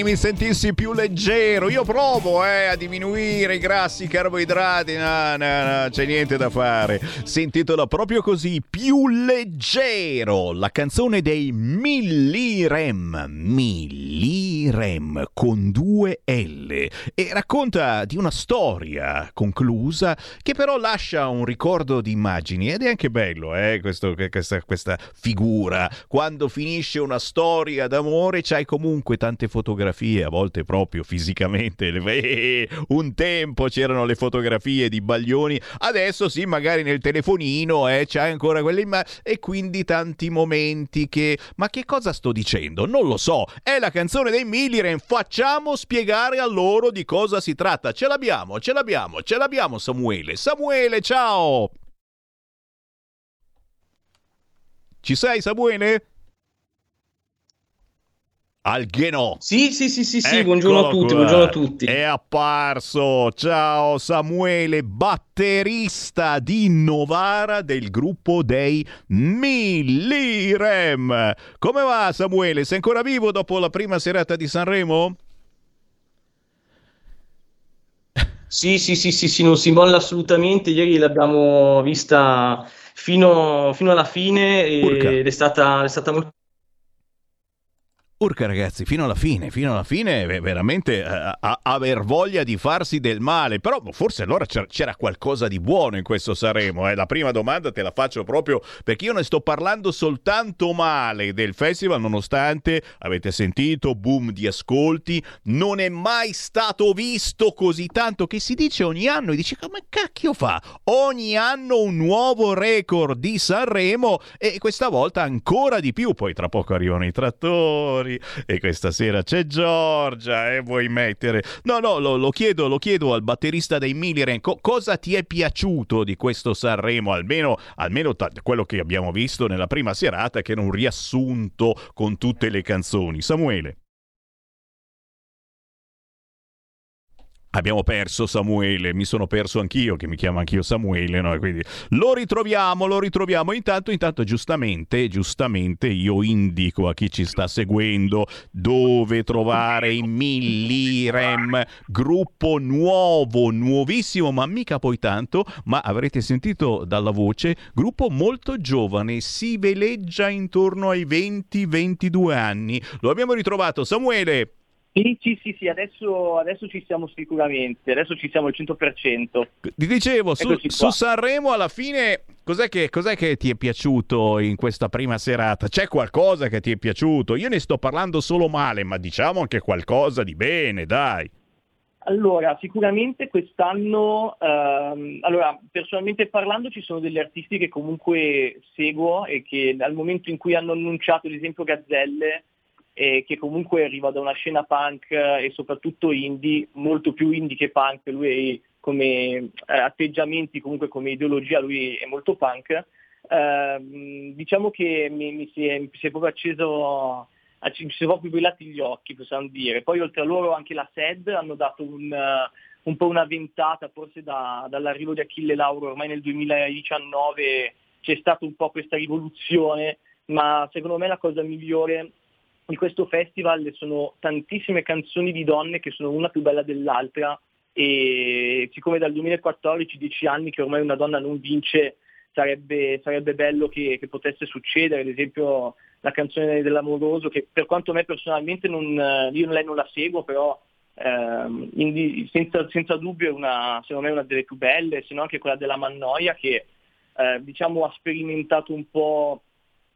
domani mi sentissi più leggero. Io provo eh, a diminuire i grassi, i carboidrati. No, no, no, c'è niente da fare. Si intitola proprio così: Più leggero. La canzone dei Millirem. Millirem con due racconta di una storia conclusa che però lascia un ricordo di immagini ed è anche bello eh, questo, questa, questa, figura. Quando finisce una storia d'amore c'hai comunque tante fotografie, a volte proprio fisicamente. Eh, un tempo c'erano le fotografie di Baglioni, adesso sì, magari nel telefonino eh, c'hai ancora quelle immagini e quindi tanti momenti che... Ma che cosa sto dicendo? Non lo so, è la canzone dei Milliren, eh, facciamo spiegare a loro di cosa si tratta. Ce l'abbiamo, ce l'abbiamo, ce l'abbiamo Samuele. Samuele, ciao! Ci sei Samuele? Algheno. Sì, sì, sì, sì, sì, Eccolo buongiorno a tutti, qua. buongiorno a tutti. È apparso. Ciao Samuele, batterista di Novara del gruppo dei Millirem. Come va Samuele? Sei ancora vivo dopo la prima serata di Sanremo? Sì, sì, sì, sì, sì, non si molla assolutamente. Ieri l'abbiamo vista fino, fino alla fine Urca. ed è stata, è stata molto Urca ragazzi, fino alla fine, fino alla fine ve- veramente eh, a- aver voglia di farsi del male, però forse allora c'era, qualcosa di buono in questo Sanremo. Eh. La prima domanda te la faccio proprio perché io ne sto parlando soltanto male del festival, nonostante avete sentito boom di ascolti, non è mai stato visto così tanto che si dice ogni anno e dici come cacchio fa? Ogni anno un nuovo record di Sanremo e questa volta ancora di più, poi tra poco arrivano i trattori e questa sera c'è Giorgia e vuoi mettere... No, no, lo, lo chiedo, lo chiedo al batterista dei Milliren, co- cosa ti è piaciuto di questo Sanremo, almeno, almeno ta- quello che abbiamo visto nella prima serata che era un riassunto con tutte le canzoni. Samuele. Abbiamo perso Samuele, mi sono perso anch'io, che mi chiamo anch'io Samuele, no? Quindi lo ritroviamo, lo ritroviamo. Intanto, intanto, giustamente, giustamente, io indico a chi ci sta seguendo dove trovare i Millirem, gruppo nuovo, nuovissimo, ma mica poi tanto, ma avrete sentito dalla voce, gruppo molto giovane, si veleggia intorno ai 20-22 anni. Lo abbiamo ritrovato, Samuele. Sì, sì, sì, sì, adesso, adesso ci siamo sicuramente, adesso ci siamo al 100%. Ti dicevo, su, su. Sanremo alla fine cos'è che, cos'è che ti è piaciuto in questa prima serata? C'è qualcosa che ti è piaciuto? Io ne sto parlando solo male, ma diciamo anche qualcosa di bene, dai. Allora, sicuramente quest'anno, ehm, allora, personalmente parlando ci sono degli artisti che comunque seguo e che dal momento in cui hanno annunciato, ad esempio, Gazzelle, e che comunque arriva da una scena punk eh, e soprattutto indie, molto più indie che punk, lui come eh, atteggiamenti, comunque come ideologia, lui è molto punk. Ehm, diciamo che mi, mi si è, mi si è proprio acceso, acc- mi si sono proprio brillati gli occhi, possiamo dire. Poi oltre a loro anche la SED hanno dato un, eh, un po' una ventata, forse da- dall'arrivo di Achille Lauro, ormai nel 2019 c'è stata un po' questa rivoluzione, ma secondo me la cosa migliore di questo festival sono tantissime canzoni di donne che sono una più bella dell'altra e siccome dal 2014, dieci anni che ormai una donna non vince, sarebbe, sarebbe bello che, che potesse succedere, ad esempio la canzone dell'amoroso che per quanto a me personalmente non, io lei non la seguo, però ehm, indi- senza, senza dubbio è una, secondo me è una delle più belle, se no anche quella della Mannoia che eh, diciamo ha sperimentato un po'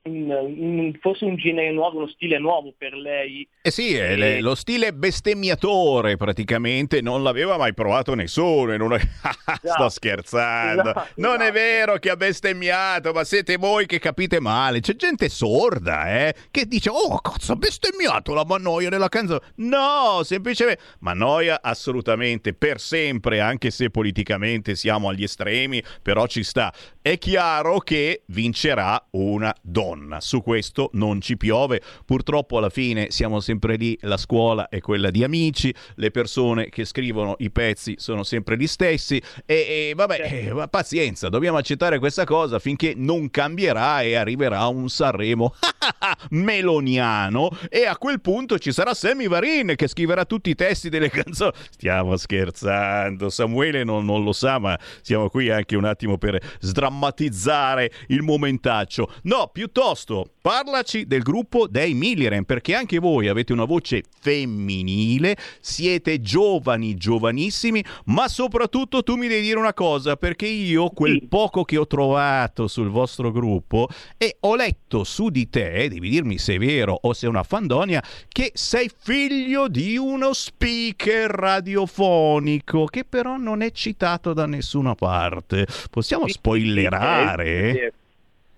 un- un- forse un genere nuovo, uno stile nuovo per lei. Eh sì, è le- lo stile bestemmiatore praticamente non l'aveva mai provato nessuno. e non è- Sto scherzando. Esatto, non è vero che ha bestemmiato, ma siete voi che capite male. C'è gente sorda, eh, che dice, oh cazzo, ha bestemmiato la Mannoia nella canzone. No, semplicemente... Mannoia assolutamente, per sempre, anche se politicamente siamo agli estremi, però ci sta. È chiaro che vincerà una donna. Su questo non ci piove. Purtroppo alla fine siamo sempre lì, la scuola è quella di amici, le persone che scrivono i pezzi sono sempre gli stessi e, e vabbè, eh, ma pazienza, dobbiamo accettare questa cosa finché non cambierà e arriverà un Sanremo meloniano e a quel punto ci sarà Sammy Varin che scriverà tutti i testi delle canzoni. Stiamo scherzando, Samuele non, non lo sa, ma siamo qui anche un attimo per sdrammatizzare il momentaccio. No, piuttosto Piuttosto, parlaci del gruppo dei Millirem, perché anche voi avete una voce femminile, siete giovani, giovanissimi, ma soprattutto tu mi devi dire una cosa, perché io quel poco che ho trovato sul vostro gruppo e ho letto su di te, devi dirmi se è vero o se è una fandonia, che sei figlio di uno speaker radiofonico che però non è citato da nessuna parte. Possiamo spoilerare?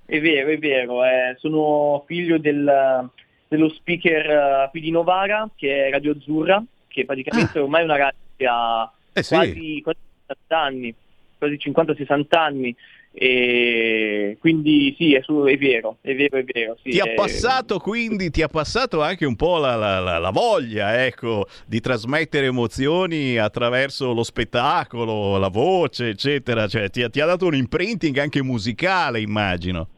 È vero, è vero, eh, sono figlio del- dello speaker eh, qui di Novara, che è Radio Azzurra, che praticamente ormai è una radio che ha Ah. Eh sì. quasi, quasi 60 anni, quasi 50-60 anni, e quindi sì, è, su- è vero, è vero, è vero. Sì, Ti ha passato quindi, ti ha passato anche un po' la, la- la- la voglia, ecco, di trasmettere emozioni attraverso lo spettacolo, la voce, eccetera. Cioè, ti, ti ha dato un imprinting anche musicale, immagino.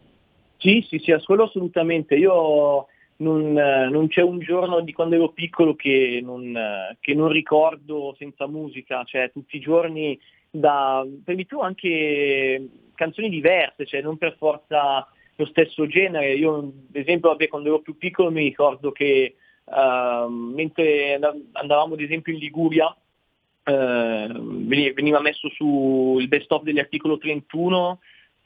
Sì, sì, sì, quello assolutamente. Io non, non c'è un giorno di quando ero piccolo che non, che non ricordo senza musica, cioè tutti i giorni, da, per di più anche canzoni diverse, cioè non per forza lo stesso genere. Io, ad esempio, vabbè, quando ero più piccolo mi ricordo che ehm, mentre and- andavamo, ad esempio, in Liguria, veni- veniva messo su il best of degli articolo 31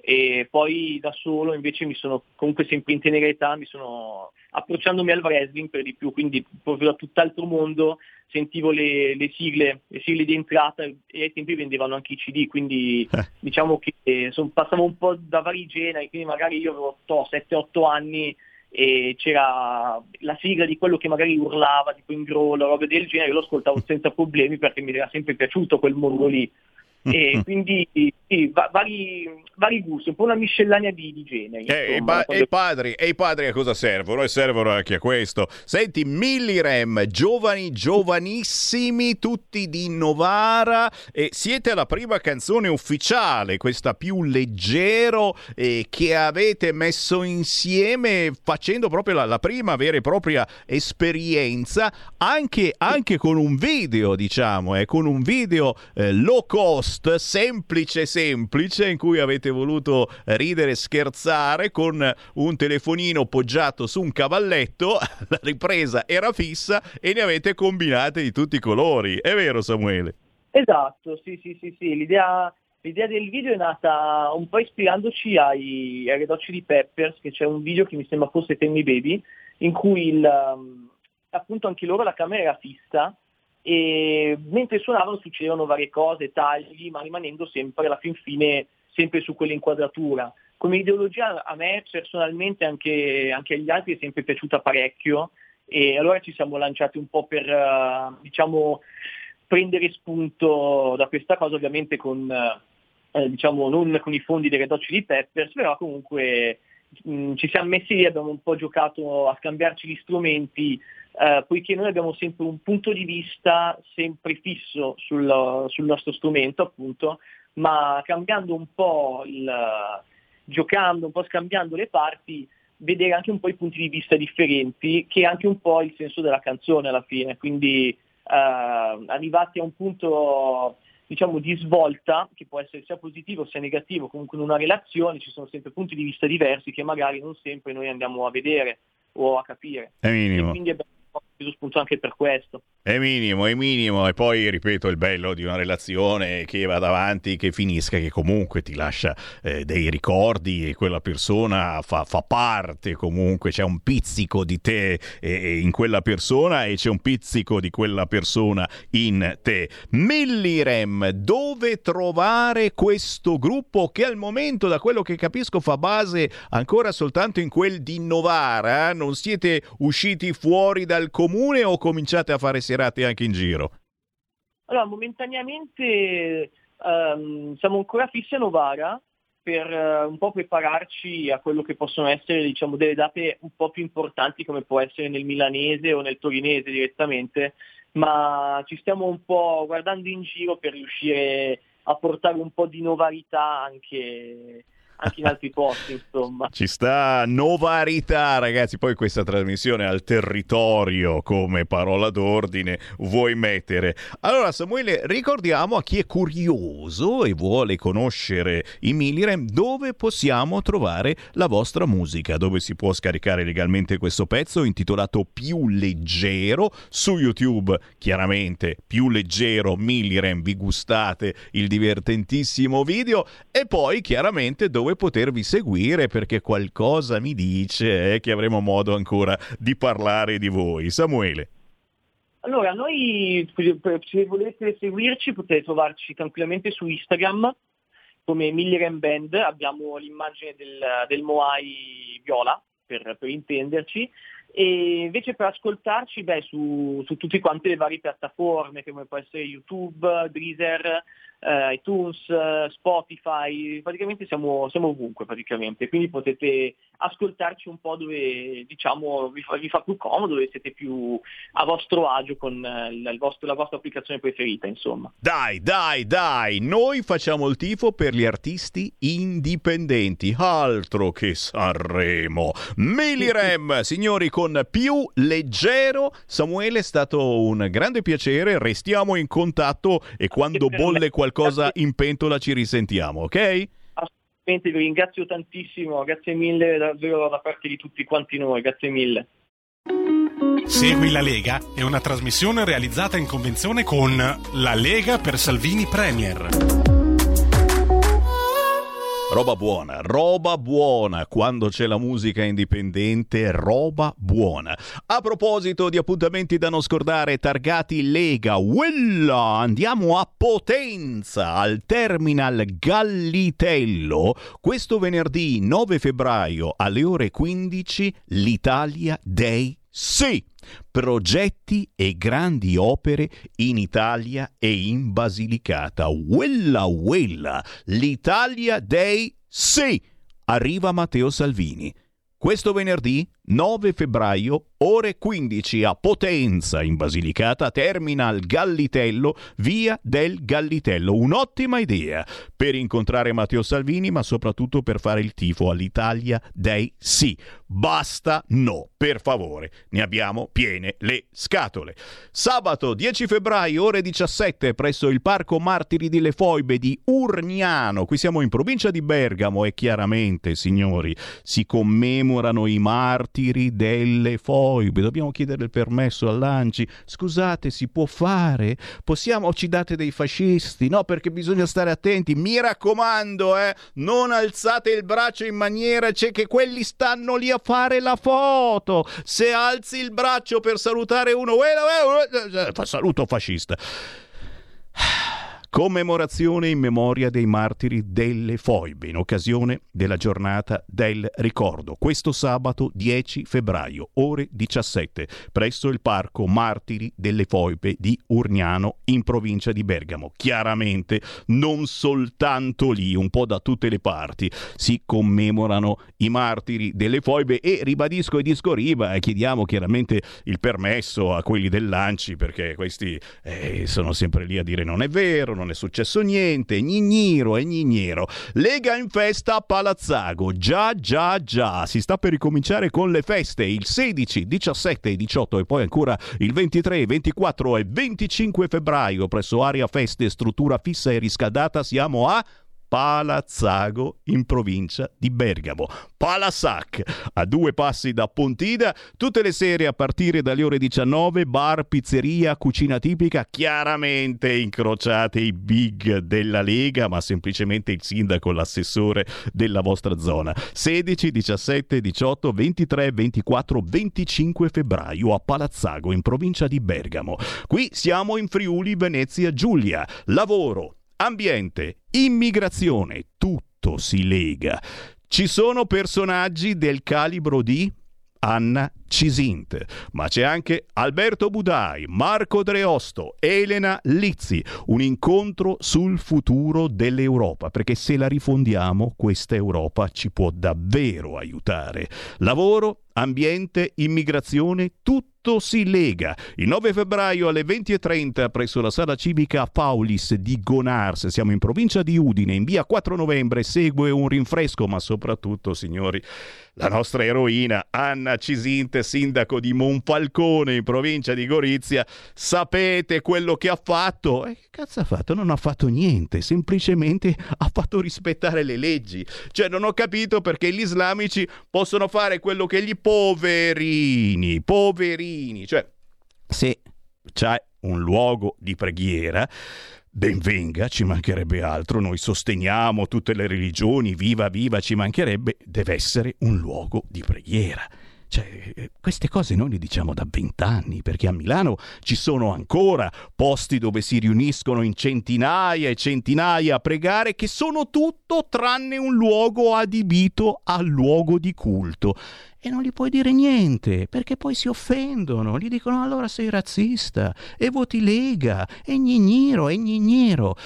e poi da solo invece mi sono comunque sempre in tenera età mi sono approcciandomi al wrestling per di più quindi proprio da tutt'altro mondo sentivo le, le sigle le sigle di entrata e ai tempi vendevano anche i cd quindi diciamo che eh, son- passavo un po' da vari generi quindi magari io avevo 7-8 anni e c'era la sigla di quello che magari urlava tipo in grollo robe del genere io lo ascoltavo senza problemi perché mi era sempre piaciuto quel mondo lì e quindi sì, va- vari, vari gusti, un po' una miscellanea di, di generi. Eh, e, insomma, pa- quando- e i padri, e i padri a cosa servono? E servono anche a questo. Senti, Millirem, giovani, giovanissimi, tutti di Novara, e siete la prima canzone ufficiale, questa più leggero, eh, che avete messo insieme facendo proprio la, la prima vera e propria esperienza, anche, anche con un video, diciamo, eh, con un video eh, low cost, semplice semplice, in cui avete voluto ridere e scherzare con un telefonino poggiato su un cavalletto, la ripresa era fissa e ne avete combinate di tutti i colori. È vero Samuele? Esatto, sì, sì, sì, sì. L'idea, l'idea del video è nata un po' ispirandoci ai, ai Red Chili Peppers, che c'è un video che mi sembra fosse Tell Me Baby, in cui il, um, appunto anche loro la camera era fissa e mentre suonavano succedevano varie cose, tagli, ma rimanendo sempre alla fin fine sempre su quell'inquadratura. Come ideologia a me personalmente anche, anche agli altri è sempre piaciuta parecchio e allora ci siamo lanciati un po' per eh, diciamo prendere spunto da questa cosa ovviamente con eh, diciamo non con i fondi dei Red Chili Peppers però comunque mh, ci siamo messi lì abbiamo un po' giocato a scambiarci gli strumenti eh, poiché noi abbiamo sempre un punto di vista sempre fisso sul, sul nostro strumento appunto ma cambiando un po' il giocando un po' scambiando le parti vedere anche un po' i punti di vista differenti, che è anche un po' il senso della canzone alla fine, quindi eh, arrivati a un punto diciamo di svolta, che può essere sia positivo sia negativo, comunque in una relazione ci sono sempre punti di vista diversi che magari non sempre noi andiamo a vedere o a capire. È minimo. E quindi abbiamo preso spunto anche per questo. È minimo, è minimo. E poi, ripeto, il bello di una relazione che vada avanti, che finisca, che comunque ti lascia eh, dei ricordi e quella persona fa, fa parte comunque, c'è un pizzico di te eh, in quella persona e c'è un pizzico di quella persona in te. Millirem, dove trovare questo gruppo che al momento, da quello che capisco, fa base ancora soltanto in quel di Novara? eh? Non siete usciti fuori dal comune o cominciate a fare serate anche in giro? Allora, momentaneamente ehm, siamo ancora fissi a Novara per eh, un po' prepararci a quello che possono essere diciamo, delle date un po' più importanti come può essere nel milanese o nel torinese direttamente, ma ci stiamo un po' guardando in giro per riuscire a portare un po' di novarità anche, anche in altri posti, insomma. Ci sta novarità, ragazzi. Poi questa trasmissione al territorio come parola d'ordine vuoi mettere. Allora, Samuele, ricordiamo a chi è curioso e vuole conoscere i Millirem dove possiamo trovare la vostra musica, dove si può scaricare legalmente questo pezzo intitolato Più leggero su YouTube. Chiaramente, più leggero Millirem, vi gustate il divertentissimo video e poi chiaramente dove potervi seguire perché qualcosa mi dice eh, che avremo modo ancora di parlare di voi. Samuele. Allora, noi se volete seguirci potete trovarci tranquillamente su Instagram come Milligram Band, abbiamo l'immagine del, del Moai viola per, per intenderci e invece per ascoltarci beh, su, su tutte quante le varie piattaforme come può essere YouTube, Deezer, eh, iTunes, eh, Spotify, praticamente siamo, siamo ovunque praticamente, quindi potete ascoltarci un po' dove diciamo vi fa, vi fa più comodo, dove siete più a vostro agio con eh, il vostro- la vostra applicazione preferita insomma. Dai, dai, dai, noi facciamo il tifo per gli artisti indipendenti, altro che Sanremo. Millirem, signori, con più leggero. Samuele, è stato un grande piacere, restiamo in contatto e quando bolle qualcosa in pentola ci risentiamo, ok? Assolutamente vi ringrazio tantissimo, grazie mille davvero da parte di tutti quanti noi, grazie mille. Segui la Lega è una trasmissione realizzata in convenzione con La Lega per Salvini Premier. Roba buona, roba buona, quando c'è la musica indipendente, roba buona. A proposito di appuntamenti da non scordare, targati Lega, Uella, andiamo a Potenza, al Terminal Gallitello, questo venerdì 9 febbraio alle ore 15, l'Italia Day sì! Progetti e grandi opere in Italia e in Basilicata. Uella, uella! L'Italia Day sì! Arriva Matteo Salvini. Questo venerdì 9 febbraio, ore 15 a Potenza in Basilicata, Terminal Gallitello, via del Gallitello. Un'ottima idea per incontrare Matteo Salvini, ma soprattutto per fare il tifo all'Italia dei sì. Basta no, per favore, ne abbiamo piene le scatole. Sabato 10 febbraio, ore 17, presso il Parco Martiri delle Foibe di Urgnano. Qui siamo in provincia di Bergamo e chiaramente, signori, si commemorano i martiri delle foibe. Dobbiamo chiedere il permesso all'Anci. Scusate, si può fare? Possiamo ci date dei fascisti? No, perché bisogna stare attenti. Mi raccomando, eh, non alzate il braccio in maniera c'è che quelli stanno lì a fare la foto. Se alzi il braccio per salutare uno, eh, eh, eh, saluto fascista. Commemorazione in memoria dei martiri delle foibe in occasione della giornata del ricordo. Questo sabato 10 febbraio, ore 17, presso il Parco Martiri delle Foibe di Urgnano in provincia di Bergamo. Chiaramente non soltanto lì, un po' da tutte le parti si commemorano i martiri delle foibe e ribadisco e disco riba e chiediamo chiaramente il permesso a quelli dell'Anci perché questi eh, sono sempre lì a dire non è vero, non è successo niente, gnigniro e gnignero. Lega in festa a Palazzago, già già già, si sta per ricominciare con le feste il 16, 17 e 18 e poi ancora il 23, 24 e 25 febbraio presso Aria Feste, struttura fissa e riscaldata, siamo a Palazzago in provincia di Bergamo. Palassac, a due passi da Pontida, tutte le sere a partire dalle ore 19, bar, pizzeria, cucina tipica, chiaramente incrociate i big della Lega, ma semplicemente il sindaco, l'assessore della vostra zona. 16, 17, 18, 23, 24, 25 febbraio a Palazzago in provincia di Bergamo. Qui siamo in Friuli, Venezia, Giulia. Lavoro, ambiente, immigrazione, tutto si lega. Ci sono personaggi del calibro di Anna Cisint, ma c'è anche Alberto Budai, Marco Dreosto, Elena Lizzi, un incontro sul futuro dell'Europa, perché se la rifondiamo questa Europa ci può davvero aiutare. Lavoro, ambiente, immigrazione, tutto Tutto si lega. Il 9 febbraio alle 20.30 presso la sala civica Paulis di Gonars. Siamo in provincia di Udine, in via 4 novembre. Segue un rinfresco, ma soprattutto, signori, la nostra eroina Anna Cisinte, sindaco di Monfalcone in provincia di Gorizia. Sapete quello che ha fatto? E che cazzo ha fatto? Non ha fatto niente, semplicemente ha fatto rispettare le leggi. Cioè non ho capito perché gli islamici possono fare quello che gli poverini, poverini, cioè se c'è un luogo di preghiera, ben venga, ci mancherebbe altro, noi sosteniamo tutte le religioni, viva viva, ci mancherebbe, deve essere un luogo di preghiera. Cioè, eh, queste cose noi le diciamo da vent'anni, perché a Milano ci sono ancora posti dove si riuniscono in centinaia e centinaia a pregare, che sono tutto tranne un luogo adibito al luogo di culto. E non gli puoi dire niente, perché poi si offendono, gli dicono allora sei razzista, e voti Lega, e gnigniro, e gnigniro.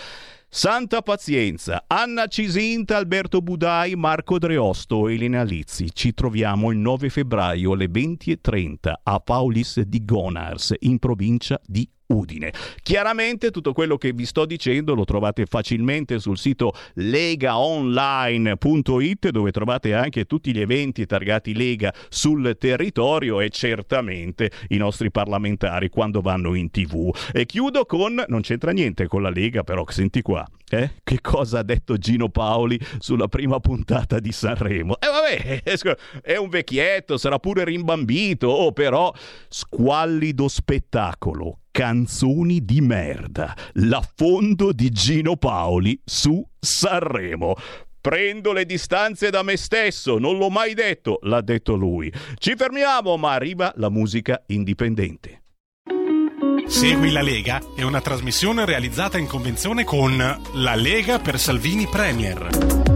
Santa pazienza, Anna Cisinta, Alberto Budai, Marco Dreosto, Elena Lizzi. Ci troviamo il 9 febbraio alle 20.30 a Paulis di Gonars, in provincia di Udine. Chiaramente tutto quello che vi sto dicendo lo trovate facilmente sul sito legaonline.it dove trovate anche tutti gli eventi targati Lega sul territorio e certamente i nostri parlamentari quando vanno in tv. E chiudo con, non c'entra niente con la Lega però senti qua, eh? Che cosa ha detto Gino Paoli sulla prima puntata di Sanremo? E eh, vabbè, è un vecchietto, sarà pure rimbambito, oh, però squallido spettacolo, canzoni di merda, l'affondo di Gino Paoli su Sanremo. Prendo le distanze da me stesso, non l'ho mai detto, l'ha detto lui. Ci fermiamo, ma arriva la musica indipendente. Segui la Lega è una trasmissione realizzata in convenzione con La Lega per Salvini Premier.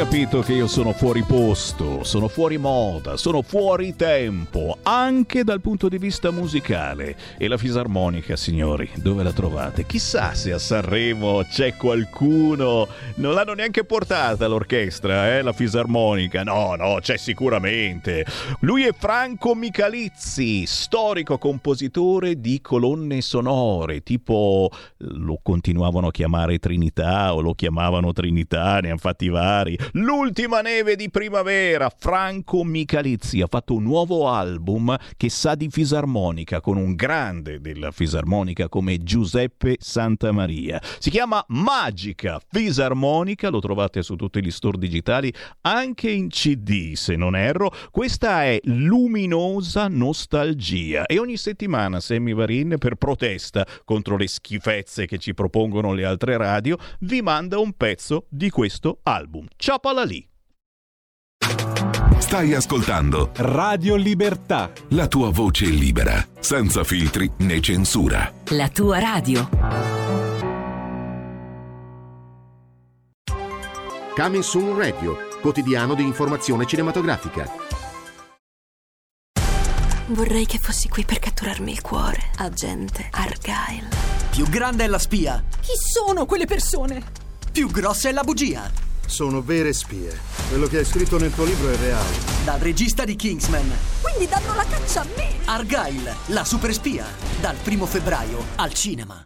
capito che io sono fuori posto, sono fuori moda, sono fuori tempo, anche dal punto di vista musicale. E la fisarmonica, signori, dove la trovate? Chissà se a Sanremo c'è qualcuno. Non l'hanno neanche portata l'orchestra, eh, la fisarmonica. No, no, c'è sicuramente. Lui è Franco Michalizzi, storico compositore di colonne sonore, tipo lo continuavano a chiamare Trinità o lo chiamavano Trinità, ne hanno fatti vari. L'ultima neve di primavera, Franco Michalizzi ha fatto un nuovo album che sa di fisarmonica con un grande della fisarmonica come Giuseppe Santamaria. Si chiama Magica Fisarmonica, lo trovate su tutti gli store digitali, anche in CD se non erro. Questa è Luminosa Nostalgia e ogni settimana Sammy Varin per protesta contro le schifezze che ci propongono le altre radio vi manda un pezzo di questo album. Ciapala lì! Stai ascoltando Radio Libertà. la tua voce libera, senza filtri né censura. La tua radio. Coming Soon Radio, quotidiano di informazione cinematografica. Vorrei che fossi qui per catturarmi il cuore, agente Argyle. Più grande è la spia, Chi sono quelle persone? più grossa è la bugia. Sono vere spie. Quello che hai scritto nel tuo libro è reale. Dal regista di Kingsman, Quindi danno la caccia a me! Argyle, la super spia. Dal primo febbraio al cinema.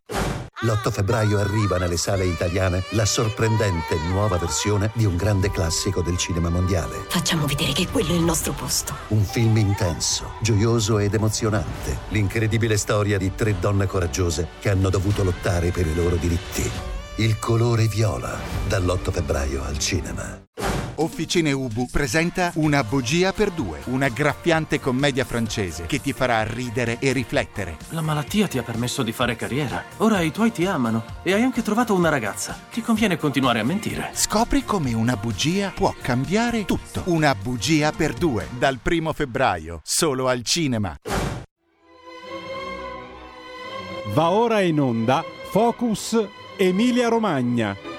L'8 febbraio arriva nelle sale italiane la sorprendente nuova versione di un grande classico del cinema mondiale. Facciamo vedere che quello è il nostro posto. Un film intenso, gioioso ed emozionante. L'incredibile storia di tre donne coraggiose che hanno dovuto lottare per i loro diritti. Il colore viola, dall'8 febbraio al cinema. Officine Ubu presenta Una bugia per due, una graffiante commedia francese che ti farà ridere e riflettere. La malattia ti ha permesso di fare carriera. Ora i tuoi ti amano e hai anche trovato una ragazza. Ti conviene continuare a mentire. Scopri come una bugia può cambiare tutto. Una bugia per due, dal primo febbraio, solo al cinema. Va ora in onda Focus Emilia Romagna.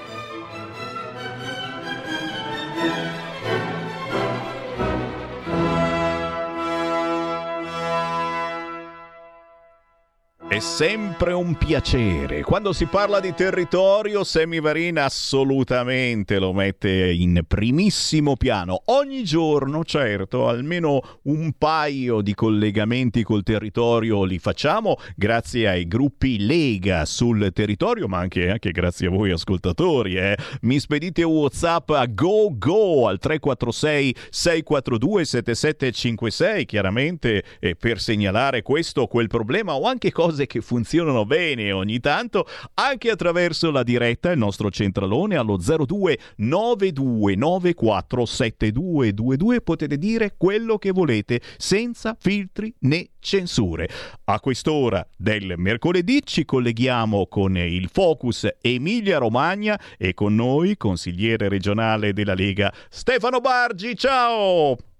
È sempre un piacere. Quando si parla di territorio, Semivarina assolutamente lo mette in primissimo piano. Ogni giorno, certo, almeno un paio di collegamenti col territorio li facciamo grazie ai gruppi Lega sul territorio, ma anche, anche grazie a voi ascoltatori. eh. Mi spedite WhatsApp a go go al 346 642 7756, chiaramente eh, per segnalare questo o quel problema o anche cose che funzionano bene ogni tanto, anche attraverso la diretta, il nostro centralone allo 02 9294 7222 potete dire quello che volete senza filtri né censure. A quest'ora del mercoledì ci colleghiamo con il Focus Emilia Romagna e con noi consigliere regionale della Lega Stefano Bargi. Ciao!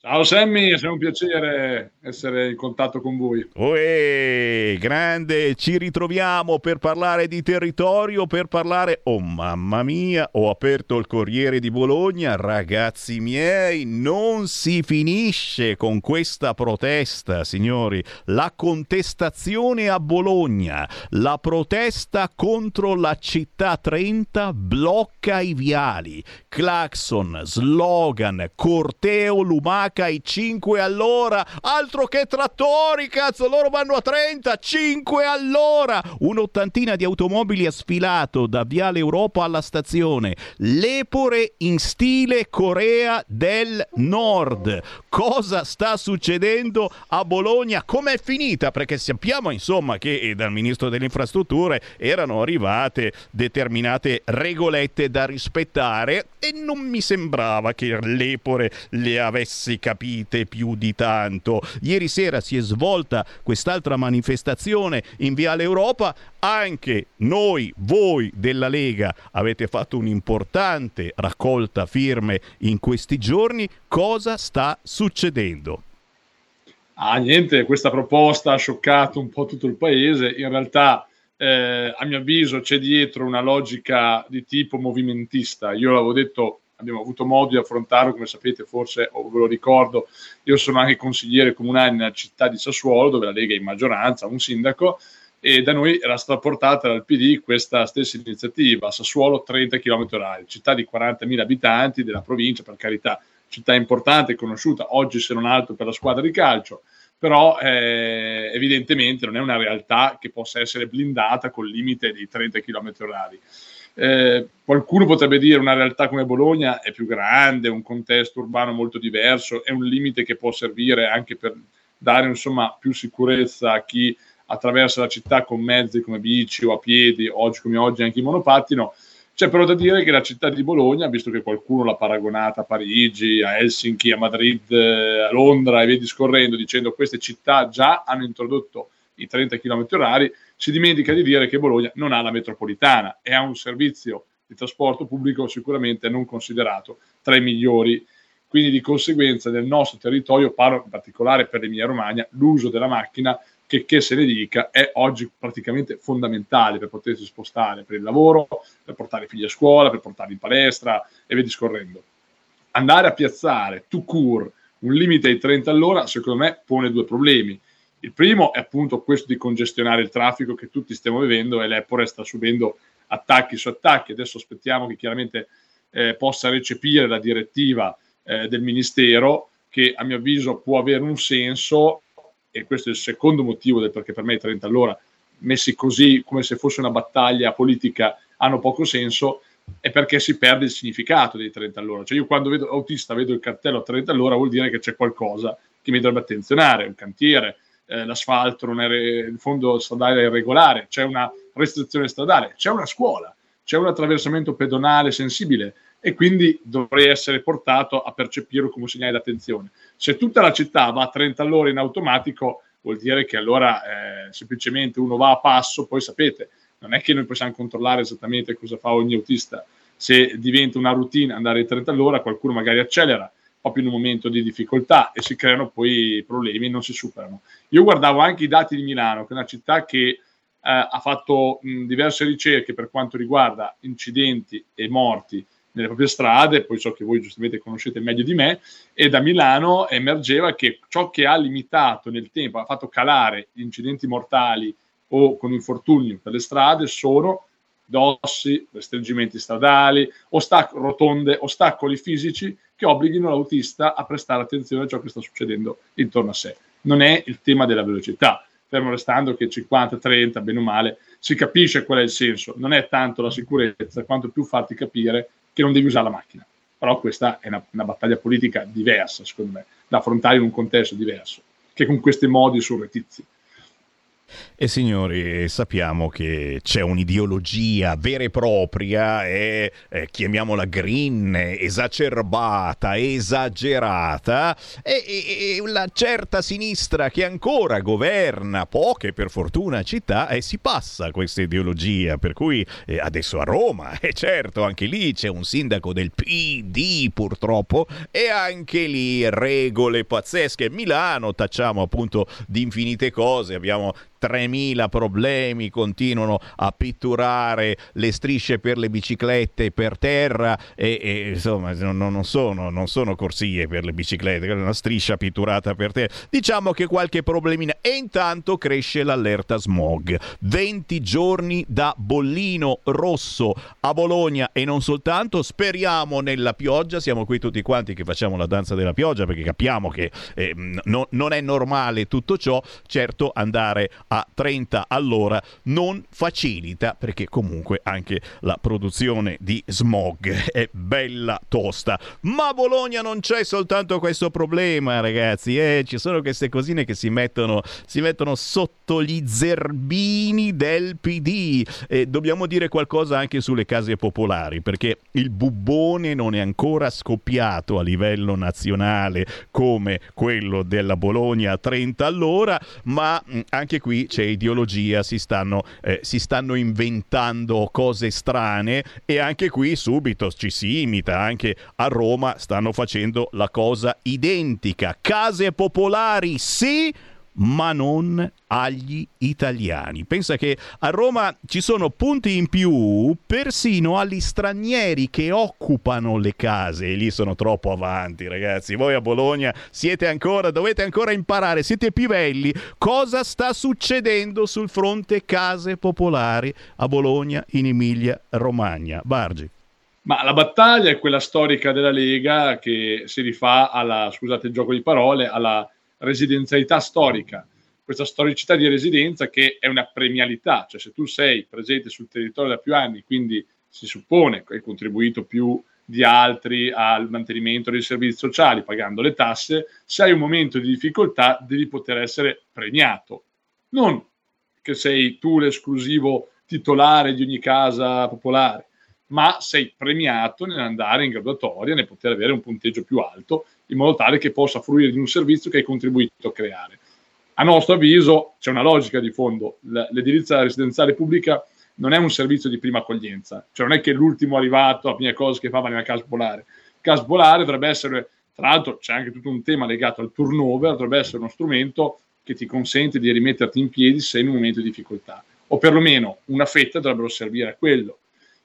Ciao Sammy, è un piacere essere in contatto con voi. Uè, grande, ci ritroviamo per parlare di territorio, per parlare... Oh mamma mia, ho aperto il Corriere di Bologna, ragazzi miei, non si finisce con questa protesta, signori. La contestazione a Bologna, la protesta contro la città 30 blocca i viali, clacson, slogan, corteo lumaca ai 5 all'ora, altro che trattori, cazzo, loro vanno a 30, 5 all'ora. Un'ottantina di automobili ha sfilato da Viale Europa alla stazione. Lepore in stile Corea del Nord. Cosa sta succedendo a Bologna? Com'è finita? Perché sappiamo insomma che eh, dal ministro delle infrastrutture erano arrivate determinate regolette da rispettare e non mi sembrava che l'Epore le avessi capite più di tanto. Ieri sera si è svolta quest'altra manifestazione in Viale Europa, anche noi, voi della Lega, avete fatto un'importante raccolta firme in questi giorni. Cosa sta succedendo? Ah, niente, questa proposta ha scioccato un po' tutto il paese. In realtà, eh, a mio avviso, c'è dietro una logica di tipo movimentista. Io l'avevo detto abbiamo avuto modo di affrontarlo, come sapete, forse o ve lo ricordo, io sono anche consigliere comunale nella città di Sassuolo, dove la Lega è in maggioranza, un sindaco, e da noi era stata portata dal PD questa stessa iniziativa, Sassuolo 30 km h città di 40.000 abitanti della provincia, per carità, città importante, conosciuta, oggi se non altro per la squadra di calcio, però eh, evidentemente non è una realtà che possa essere blindata col limite dei 30 km h eh, qualcuno potrebbe dire una realtà come Bologna è più grande, un contesto urbano molto diverso, è un limite che può servire anche per dare insomma, più sicurezza a chi attraversa la città con mezzi come bici o a piedi, oggi come oggi anche in monopattino. C'è però da dire che la città di Bologna, visto che qualcuno l'ha paragonata a Parigi, a Helsinki, a Madrid, eh, a Londra e via discorrendo, dicendo che queste città già hanno introdotto i 30 km orari, si dimentica di dire che Bologna non ha la metropolitana e ha un servizio di trasporto pubblico sicuramente non considerato tra i migliori. Quindi di conseguenza nel nostro territorio, parlo in particolare per l'Emilia Romagna, l'uso della macchina, che, che se ne dica, è oggi praticamente fondamentale per potersi spostare per il lavoro, per portare i figli a scuola, per portarli in palestra e via discorrendo. Andare a piazzare tout court un limite ai 30 all'ora, secondo me, pone due problemi. Il primo è appunto questo di congestionare il traffico che tutti stiamo vivendo e l'Epore sta subendo attacchi su attacchi. Adesso aspettiamo che chiaramente eh, possa recepire la direttiva eh, del Ministero che a mio avviso può avere un senso e questo è il secondo motivo del perché per me i 30 all'ora messi così come se fosse una battaglia politica hanno poco senso è perché si perde il significato dei 30 all'ora. Cioè io quando vedo autista vedo il cartello a 30 all'ora vuol dire che c'è qualcosa che mi dovrebbe attenzionare, un cantiere, eh, l'asfalto non è re- il fondo stradale è irregolare, c'è una restrizione stradale, c'è una scuola, c'è un attraversamento pedonale sensibile e quindi dovrei essere portato a percepirlo come un segnale d'attenzione. Se tutta la città va a 30 all'ora in automatico, vuol dire che allora eh, semplicemente uno va a passo, poi sapete, non è che noi possiamo controllare esattamente cosa fa ogni autista. Se diventa una routine andare a 30 all'ora, qualcuno magari accelera proprio in un momento di difficoltà e si creano poi problemi e non si superano. Io guardavo anche i dati di Milano, che è una città che eh, ha fatto mh, diverse ricerche per quanto riguarda incidenti e morti nelle proprie strade, poi so che voi giustamente conoscete meglio di me, e da Milano emergeva che ciò che ha limitato nel tempo, ha fatto calare gli incidenti mortali o con infortunio per le strade sono dossi, restringimenti stradali, ostac- rotonde, ostacoli fisici che obblighino l'autista a prestare attenzione a ciò che sta succedendo intorno a sé. Non è il tema della velocità, fermo restando che 50-30, bene o male, si capisce qual è il senso, non è tanto la sicurezza quanto più farti capire che non devi usare la macchina. Però questa è una, una battaglia politica diversa, secondo me, da affrontare in un contesto diverso, che con questi modi surrettizi. E signori, sappiamo che c'è un'ideologia vera e propria e eh, chiamiamola green, esacerbata, esagerata e, e, e, una certa sinistra che ancora governa poche per fortuna città e si passa questa ideologia, per cui eh, adesso a Roma, e certo anche lì c'è un sindaco del PD purtroppo e anche lì regole pazzesche. Milano tacciamo appunto di infinite cose, abbiamo 3.000 problemi, continuano a pitturare le strisce per le biciclette per terra e, e insomma non, non, sono, non, sono, corsie per le biciclette, è una striscia pitturata per terra. Diciamo che qualche problemina e intanto cresce l'allerta smog. 20 giorni da bollino rosso a Bologna e non soltanto, speriamo nella pioggia, siamo qui tutti quanti che facciamo la danza della pioggia perché capiamo che eh, no, non è normale tutto ciò, certo andare a 30 all'ora non facilita perché comunque anche la produzione di smog è bella tosta. Ma a Bologna non c'è soltanto questo problema, ragazzi, eh? ci sono queste cosine che si mettono, si mettono sotto gli zerbini del PD. E dobbiamo dire qualcosa anche sulle case popolari perché il bubbone non è ancora scoppiato a livello nazionale come quello della Bologna a 30 all'ora, ma anche qui c'è ideologia, si stanno, eh, si stanno inventando cose strane e anche qui subito ci si imita, anche a Roma stanno facendo la cosa identica. Case popolari sì, ma non agli italiani. Pensa che a Roma ci sono punti in più persino agli stranieri che occupano le case e lì sono troppo avanti, ragazzi. Voi a Bologna siete ancora, dovete ancora imparare, siete pivelli. Cosa sta succedendo sul fronte case popolari a Bologna in Emilia Romagna? Bargi. Ma la battaglia è quella storica della Lega che si rifà alla, scusate il gioco di parole, alla residenzialità storica. Questa storicità di residenza che è una premialità, cioè se tu sei presente sul territorio da più anni, quindi si suppone che hai contribuito più di altri al mantenimento dei servizi sociali pagando le tasse, se hai un momento di difficoltà devi poter essere premiato. Non che sei tu l'esclusivo titolare di ogni casa popolare, ma sei premiato nell'andare in graduatoria, nel poter avere un punteggio più alto, in modo tale che possa fruire di un servizio che hai contribuito a creare. A nostro avviso c'è una logica di fondo, l'edilizia residenziale pubblica non è un servizio di prima accoglienza, cioè non è che l'ultimo arrivato, la prima cosa che fa va nella casa popolare. Casa popolare dovrebbe essere, tra l'altro c'è anche tutto un tema legato al turnover, dovrebbe essere uno strumento che ti consente di rimetterti in piedi se in un momento di difficoltà, o perlomeno una fetta dovrebbero servire a quello.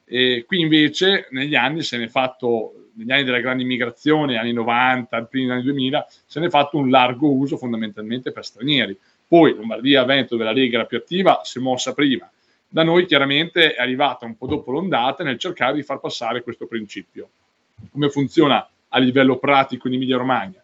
E qui invece negli anni se ne è fatto, negli anni della grande immigrazione, anni 90, primi anni 2000, se ne è fatto un largo uso fondamentalmente per stranieri. Poi Lombardia, Veneto, dove la Lega era più attiva, si è mossa prima. Da noi chiaramente è arrivata un po' dopo l'ondata nel cercare di far passare questo principio. Come funziona a livello pratico in Emilia Romagna?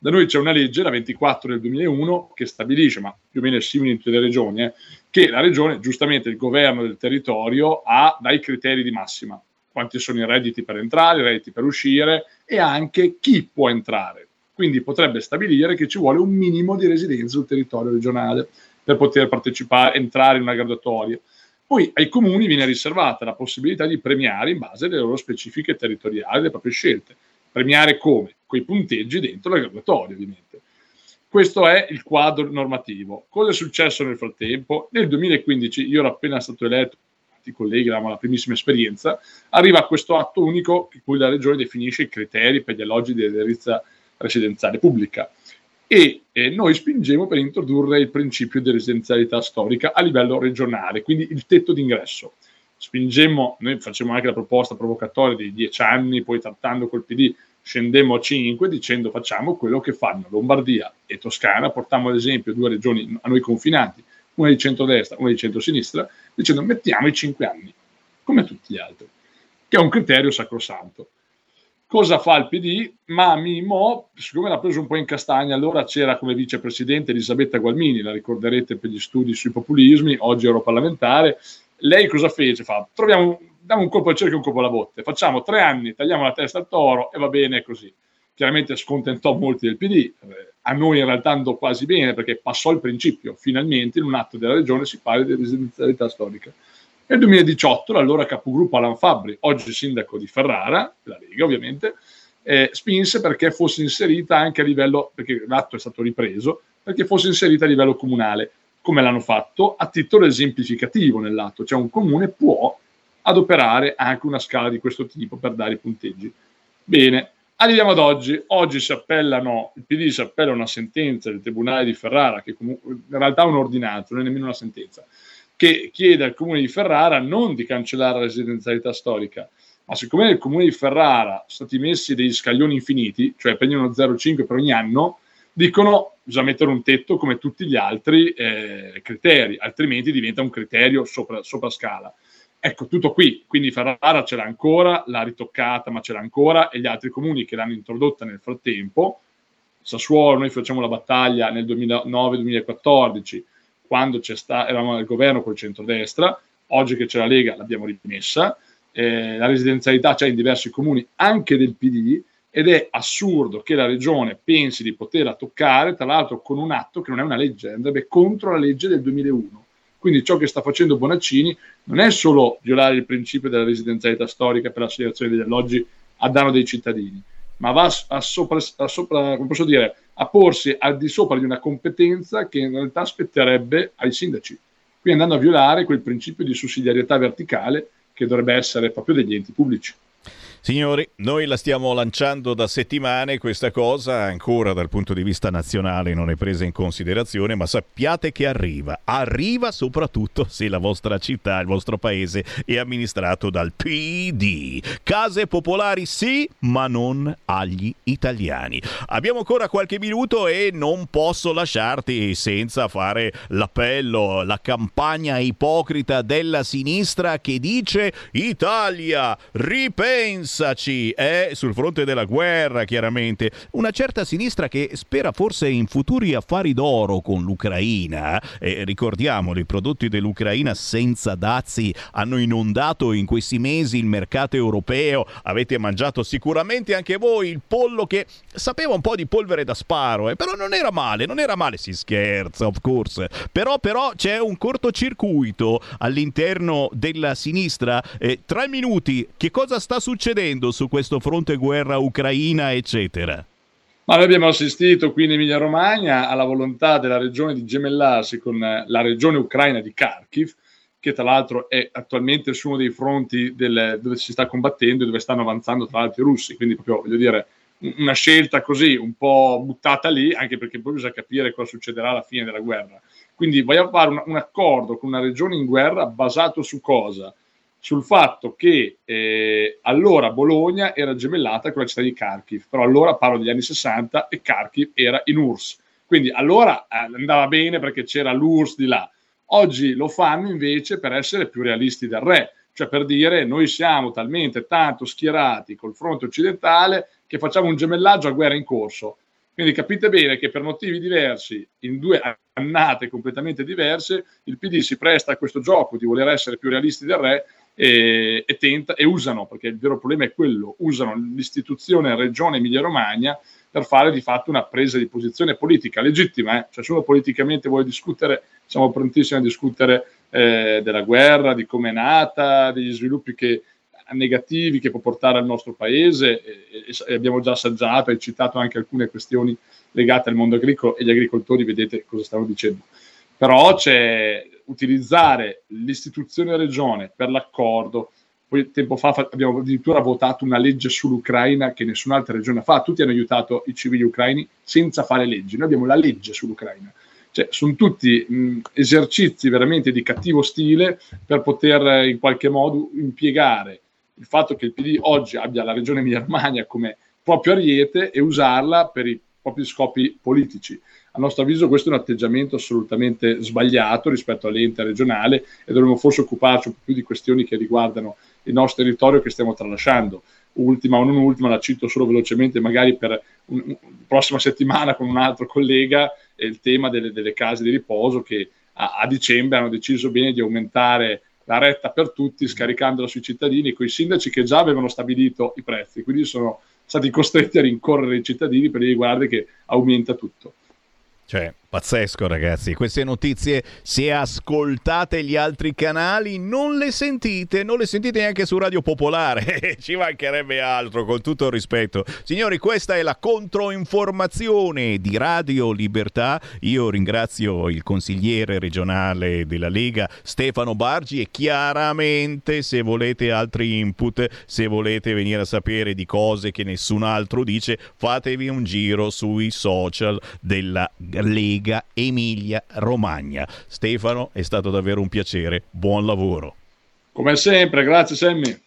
Da noi c'è una legge, la 24 del 2001, che stabilisce, ma più o meno è simile in tutte le regioni, eh, che la regione, giustamente il governo del territorio, ha dai criteri di massima. Quanti sono i redditi per entrare, i redditi per uscire e anche chi può entrare. Quindi potrebbe stabilire che ci vuole un minimo di residenza sul territorio regionale per poter partecipare, entrare in una graduatoria. Poi ai comuni viene riservata la possibilità di premiare in base alle loro specifiche territoriali, alle proprie scelte. Premiare come? Con i punteggi dentro la graduatoria, ovviamente. Questo è il quadro normativo. Cosa è successo nel frattempo? Nel 2015, io ero appena stato eletto, i colleghi avevamo la primissima esperienza, arriva questo atto unico in cui la Regione definisce i criteri per gli alloggi di edilizia residenziale pubblica e eh, noi spingemmo per introdurre il principio di residenzialità storica a livello regionale, quindi il tetto d'ingresso. Spingemmo, noi facciamo anche la proposta provocatoria dei dieci anni, poi trattando col PD scendemmo a 5 dicendo facciamo quello che fanno Lombardia e Toscana, portiamo ad esempio due regioni a noi confinanti, una di centrodestra, una di centrosinistra, dicendo mettiamo i 5 anni, come tutti gli altri, che è un criterio sacrosanto. Cosa fa il PD? Ma Mimo, siccome l'ha preso un po' in castagna, allora c'era come vicepresidente Elisabetta Gualmini, la ricorderete per gli studi sui populismi, oggi europarlamentare. Lei cosa fece? Fa, troviamo, diamo un colpo al cerchio e un colpo alla botte, facciamo tre anni, tagliamo la testa al toro e va bene così. Chiaramente scontentò molti del PD, eh, a noi in realtà andò quasi bene perché passò il principio, finalmente in un atto della regione si parla di residenzialità storica. Nel 2018 l'allora capogruppo Alan Fabbri, oggi sindaco di Ferrara, la Lega ovviamente, eh, spinse perché fosse inserita anche a livello, perché l'atto è stato ripreso, perché fosse inserita a livello comunale. Come l'hanno fatto? A titolo esemplificativo nell'atto, cioè un comune può adoperare anche una scala di questo tipo per dare i punteggi. Bene, arriviamo ad oggi. Oggi si appellano, il PD si appella a una sentenza del Tribunale di Ferrara, che comunque in realtà è un'ordinanza, non è nemmeno una sentenza, che chiede al comune di Ferrara non di cancellare la residenzialità storica, ma siccome nel comune di Ferrara sono stati messi degli scaglioni infiniti, cioè prendono 0,5 per ogni anno, dicono bisogna mettere un tetto come tutti gli altri eh, criteri, altrimenti diventa un criterio sopra, sopra scala. Ecco, tutto qui, quindi Ferrara ce l'ha ancora, l'ha ritoccata, ma ce l'ha ancora, e gli altri comuni che l'hanno introdotta nel frattempo, Sassuolo, noi facciamo la battaglia nel 2009-2014, quando sta, eravamo al governo col centrodestra, oggi che c'è la Lega l'abbiamo rimessa, eh, la residenzialità c'è in diversi comuni anche del PD ed è assurdo che la regione pensi di poterla toccare, tra l'altro con un atto che non è una legge, andrebbe contro la legge del 2001. Quindi ciò che sta facendo Bonaccini non è solo violare il principio della residenzialità storica per l'assegnazione degli alloggi a danno dei cittadini, ma va a, sopra, a, sopra, dire, a porsi al di sopra di una competenza che in realtà spetterebbe ai sindaci. Qui andando a violare quel principio di sussidiarietà verticale che dovrebbe essere proprio degli enti pubblici. Signori, noi la stiamo lanciando da settimane questa cosa, ancora dal punto di vista nazionale non è presa in considerazione, ma sappiate che arriva. Arriva soprattutto se la vostra città, il vostro paese è amministrato dal PD. Case popolari sì, ma non agli italiani. Abbiamo ancora qualche minuto e non posso lasciarti senza fare l'appello, la campagna ipocrita della sinistra che dice Italia, ripensaci, eh, sul fronte della guerra chiaramente. Una certa sinistra che spera forse in futuri affari d'oro con l'Ucraina. Eh, ricordiamolo, i prodotti dell'Ucraina senza dazi hanno inondato in questi mesi il mercato europeo. Avete mangiato sicuramente anche voi il pollo che sapeva un po' di polvere da sparo, eh, però non era male, non era male, si scherza, of course. Però, però c'è un cortocircuito all'interno della sinistra. Eh, tre minuti, che cosa sta succedendo su questo fronte guerra ucraina, eccetera? Ma noi abbiamo assistito qui in Emilia Romagna alla volontà della regione di gemellarsi con eh, la regione ucraina di Kharkiv, che tra l'altro è attualmente su uno dei fronti del- dove si sta combattendo e dove stanno avanzando tra l'altro i russi. Quindi proprio, voglio dire, un- una scelta così un po' buttata lì, anche perché poi bisogna capire cosa succederà alla fine della guerra. Quindi vogliamo fare un, un accordo con una regione in guerra basato su cosa? Sul fatto che eh, allora Bologna era gemellata con la città di Kharkiv, però allora parlo degli anni 60 e Kharkiv era in URSS. Quindi allora eh, andava bene perché c'era l'URSS di là. Oggi lo fanno invece per essere più realisti del re, cioè per dire noi siamo talmente tanto schierati col fronte occidentale che facciamo un gemellaggio a guerra in corso. Quindi capite bene che per motivi diversi, in due annate completamente diverse, il PD si presta a questo gioco di voler essere più realisti del re e, e tenta, e usano, perché il vero problema è quello, usano l'istituzione Regione Emilia-Romagna per fare di fatto una presa di posizione politica legittima, eh? cioè se uno politicamente vuole discutere, siamo prontissimi a discutere eh, della guerra, di come è nata, degli sviluppi che, negativi che può portare al nostro paese e, e- abbiamo già assaggiato e citato anche alcune questioni legate al mondo agricolo e gli agricoltori vedete cosa stanno dicendo. Però c'è utilizzare l'istituzione regione per l'accordo. Poi tempo fa abbiamo addirittura votato una legge sull'Ucraina che nessun'altra regione fa. Tutti hanno aiutato i civili ucraini senza fare leggi. Noi abbiamo la legge sull'Ucraina. Cioè, sono tutti mh, esercizi veramente di cattivo stile per poter eh, in qualche modo impiegare il fatto che il PD oggi abbia la regione Emilia-Romagna come proprio ariete e usarla per i propri scopi politici. A nostro avviso questo è un atteggiamento assolutamente sbagliato rispetto all'ente regionale e dovremmo forse occuparci un po' più di questioni che riguardano il nostro territorio che stiamo tralasciando. Ultima o non ultima, la cito solo velocemente, magari per un- un- prossima settimana con un altro collega, è il tema delle, delle case di riposo che a, a dicembre hanno deciso bene di aumentare la retta per tutti scaricandola sui cittadini, con i sindaci che già avevano stabilito i prezzi, quindi sono stati costretti a rincorrere i cittadini per dire guarda che aumenta tutto. Cioè, pazzesco ragazzi, queste notizie se ascoltate gli altri canali non le sentite, non le sentite neanche su Radio Popolare, ci mancherebbe altro con tutto il rispetto. Signori, questa è la controinformazione di Radio Libertà, io ringrazio il consigliere regionale della Lega Stefano Bargi e chiaramente se volete altri input, se volete venire a sapere di cose che nessun altro dice, fatevi un giro sui social della Lega Emilia Romagna. Stefano, è stato davvero un piacere, buon lavoro. Come sempre, grazie Sammy.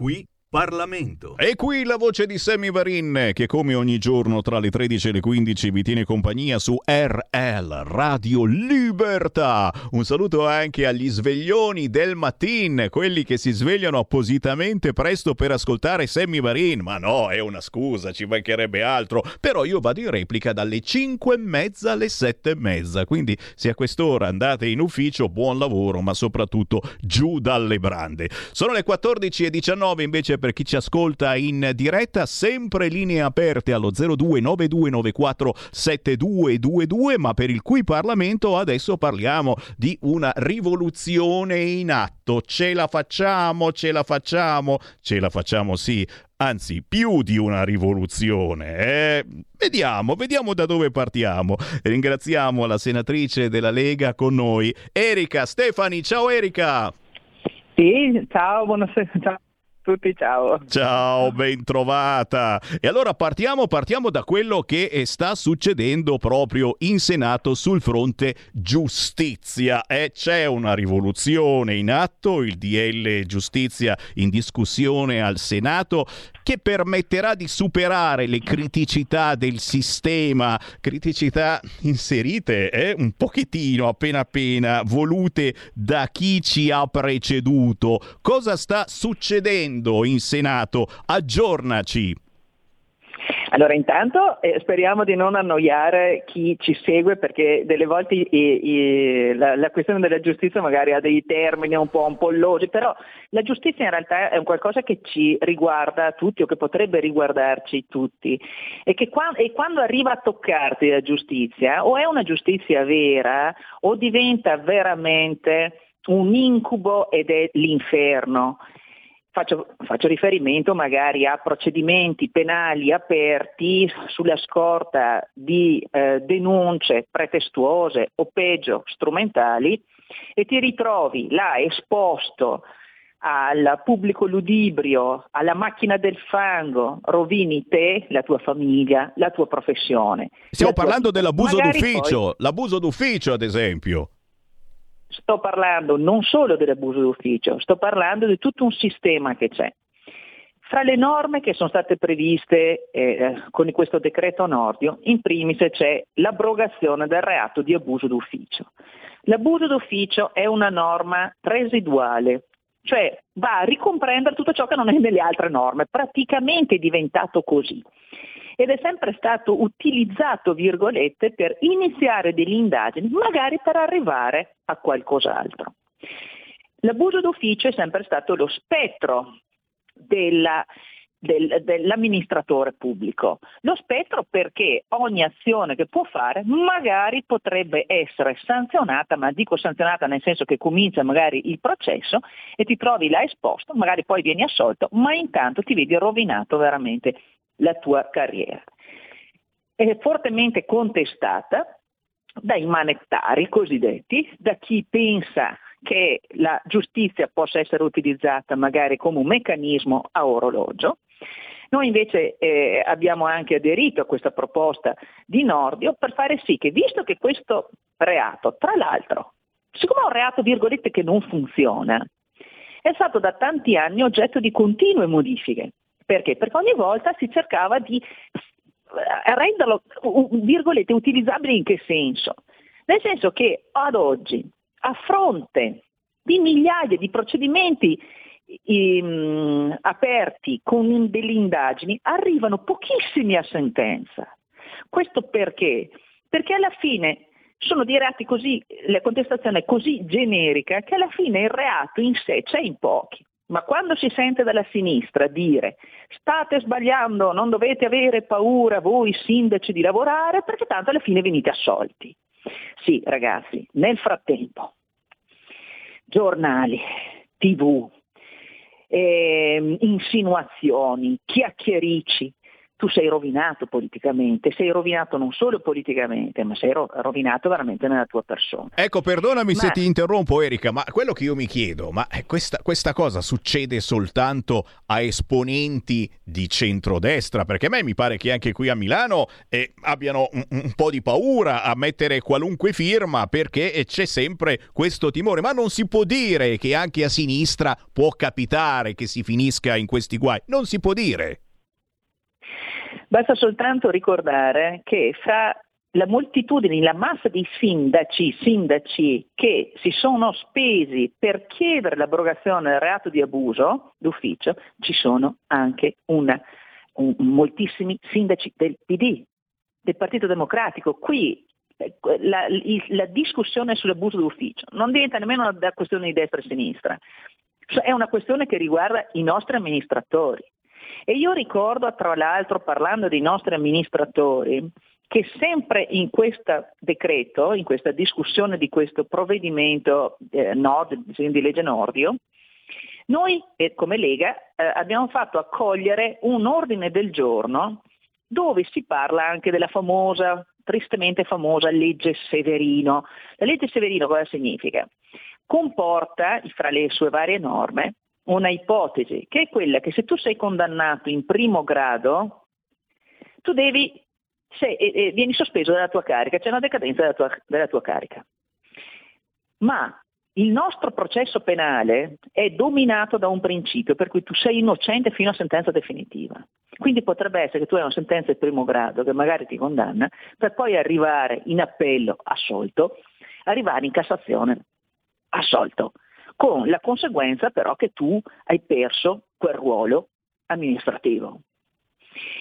Qui Parlamento. E qui la voce di Sammy Varin che come ogni giorno tra le 13 e le 15 vi tiene compagnia su RL Radio Libertà. Un saluto anche agli sveglioni del mattin, quelli che si svegliano appositamente presto per ascoltare Sammy Varin. Ma no, è una scusa, ci mancherebbe altro. Però io vado in replica dalle 5 e mezza alle 7 e mezza. Quindi se a quest'ora andate in ufficio, buon lavoro, ma soprattutto giù dalle brande. Sono le 14 e 19 invece per chi ci ascolta in diretta, sempre linee aperte allo 029294 7222, ma per il cui Parlamento adesso parliamo di una rivoluzione in atto. Ce la facciamo, ce la facciamo, ce la facciamo sì. Anzi, più di una rivoluzione. Eh? Vediamo, vediamo da dove partiamo. Ringraziamo la senatrice della Lega con noi, Erika Stefani. Ciao Erika! Sì, ciao, buonasera. Ciao tutti, ciao. Ciao, ben trovata. E allora partiamo, partiamo da quello che eh, sta succedendo proprio in Senato sul fronte giustizia. E c'è una rivoluzione in atto, il DL giustizia in discussione al Senato che permetterà di superare le criticità del sistema, criticità inserite eh, un pochettino appena appena volute da chi ci ha preceduto. Cosa sta succedendo in Senato? Aggiornaci. Allora, intanto eh, speriamo di non annoiare chi ci segue perché delle volte i- i- la, la questione della giustizia magari ha dei termini un po' ampollosi, però la giustizia in realtà è un qualcosa che ci riguarda tutti o che potrebbe riguardarci tutti e che qua- e quando arriva a toccarti la giustizia o è una giustizia vera o diventa veramente un incubo ed è l'inferno. Faccio, faccio riferimento magari a procedimenti penali aperti sulla scorta di eh, denunce pretestuose o peggio strumentali e ti ritrovi là esposto al pubblico ludibrio, alla macchina del fango, rovini te, la tua famiglia, la tua professione. Stiamo La tua parlando vita. dell'abuso Magari d'ufficio, poi- l'abuso d'ufficio ad esempio. Sto parlando non solo dell'abuso d'ufficio, sto parlando di tutto un sistema che c'è. Fra le norme che sono state previste eh, con questo decreto Nordio, in primis c'è l'abrogazione del reato di abuso d'ufficio. L'abuso d'ufficio è una norma residuale, cioè va a ricomprendere tutto ciò che non è nelle altre norme, praticamente è diventato così. Ed è sempre stato utilizzato, virgolette, per iniziare delle indagini, magari per arrivare a qualcos'altro. L'abuso d'ufficio è sempre stato lo spettro della- del- dell'amministratore pubblico. Lo spettro perché ogni azione che può fare magari potrebbe essere sanzionata, ma dico sanzionata nel senso che comincia magari il processo e ti trovi là esposto, magari poi vieni assolto, ma intanto ti vedi rovinato veramente la tua carriera. È fortemente contestata dai manettari cosiddetti, da chi pensa che la giustizia possa essere utilizzata magari come un meccanismo a orologio. Noi invece eh, abbiamo anche aderito a questa proposta di Nordio per fare sì che, visto che questo reato, tra l'altro, siccome è un reato virgolette che non funziona, è stato da tanti anni oggetto di continue modifiche. Perché? Perché ogni volta si cercava di eh, renderlo, virgolette, utilizzabile in che senso? Nel senso che ad oggi, a fronte di migliaia di procedimenti ehm, aperti con delle indagini, arrivano pochissimi a sentenza. Questo perché? Perché alla fine sono dei reati così, la contestazione è così generica che alla fine il reato in sé c'è in pochi. Ma quando si sente dalla sinistra dire state sbagliando, non dovete avere paura voi sindaci di lavorare perché tanto alla fine venite assolti. Sì, ragazzi, nel frattempo, giornali, tv, ehm, insinuazioni, chiacchiericci, tu sei rovinato politicamente, sei rovinato non solo politicamente, ma sei ro- rovinato veramente nella tua persona. Ecco, perdonami se Ma- ti interrompo Erika, ma quello che io mi chiedo, ma eh, questa, questa cosa succede soltanto a esponenti di centrodestra? Perché a me mi pare che anche qui a Milano eh, abbiano un, un po' di paura a mettere qualunque firma perché eh, c'è sempre questo timore, ma non si può dire che anche a sinistra può capitare che si finisca in questi guai, non si può dire. Basta soltanto ricordare che fra la moltitudine, la massa di sindaci, sindaci che si sono spesi per chiedere l'abrogazione del reato di abuso d'ufficio, ci sono anche una- un- moltissimi sindaci del PD, del Partito Democratico. Qui eh, la, la discussione sull'abuso d'ufficio non diventa nemmeno una questione di destra e sinistra, cioè è una questione che riguarda i nostri amministratori. E io ricordo, tra l'altro, parlando dei nostri amministratori, che sempre in questo decreto, in questa discussione di questo provvedimento eh, Nord, disegno di legge Nordio, noi eh, come Lega eh, abbiamo fatto accogliere un ordine del giorno dove si parla anche della famosa, tristemente famosa legge Severino. La legge Severino cosa significa? Comporta, fra le sue varie norme, una ipotesi, che è quella che se tu sei condannato in primo grado, tu devi, se, eh, eh, vieni sospeso dalla tua carica, c'è una decadenza della tua, della tua carica. Ma il nostro processo penale è dominato da un principio per cui tu sei innocente fino a sentenza definitiva. Quindi potrebbe essere che tu hai una sentenza di primo grado che magari ti condanna, per poi arrivare in appello assolto, arrivare in Cassazione assolto, con la conseguenza però che tu hai perso quel ruolo amministrativo.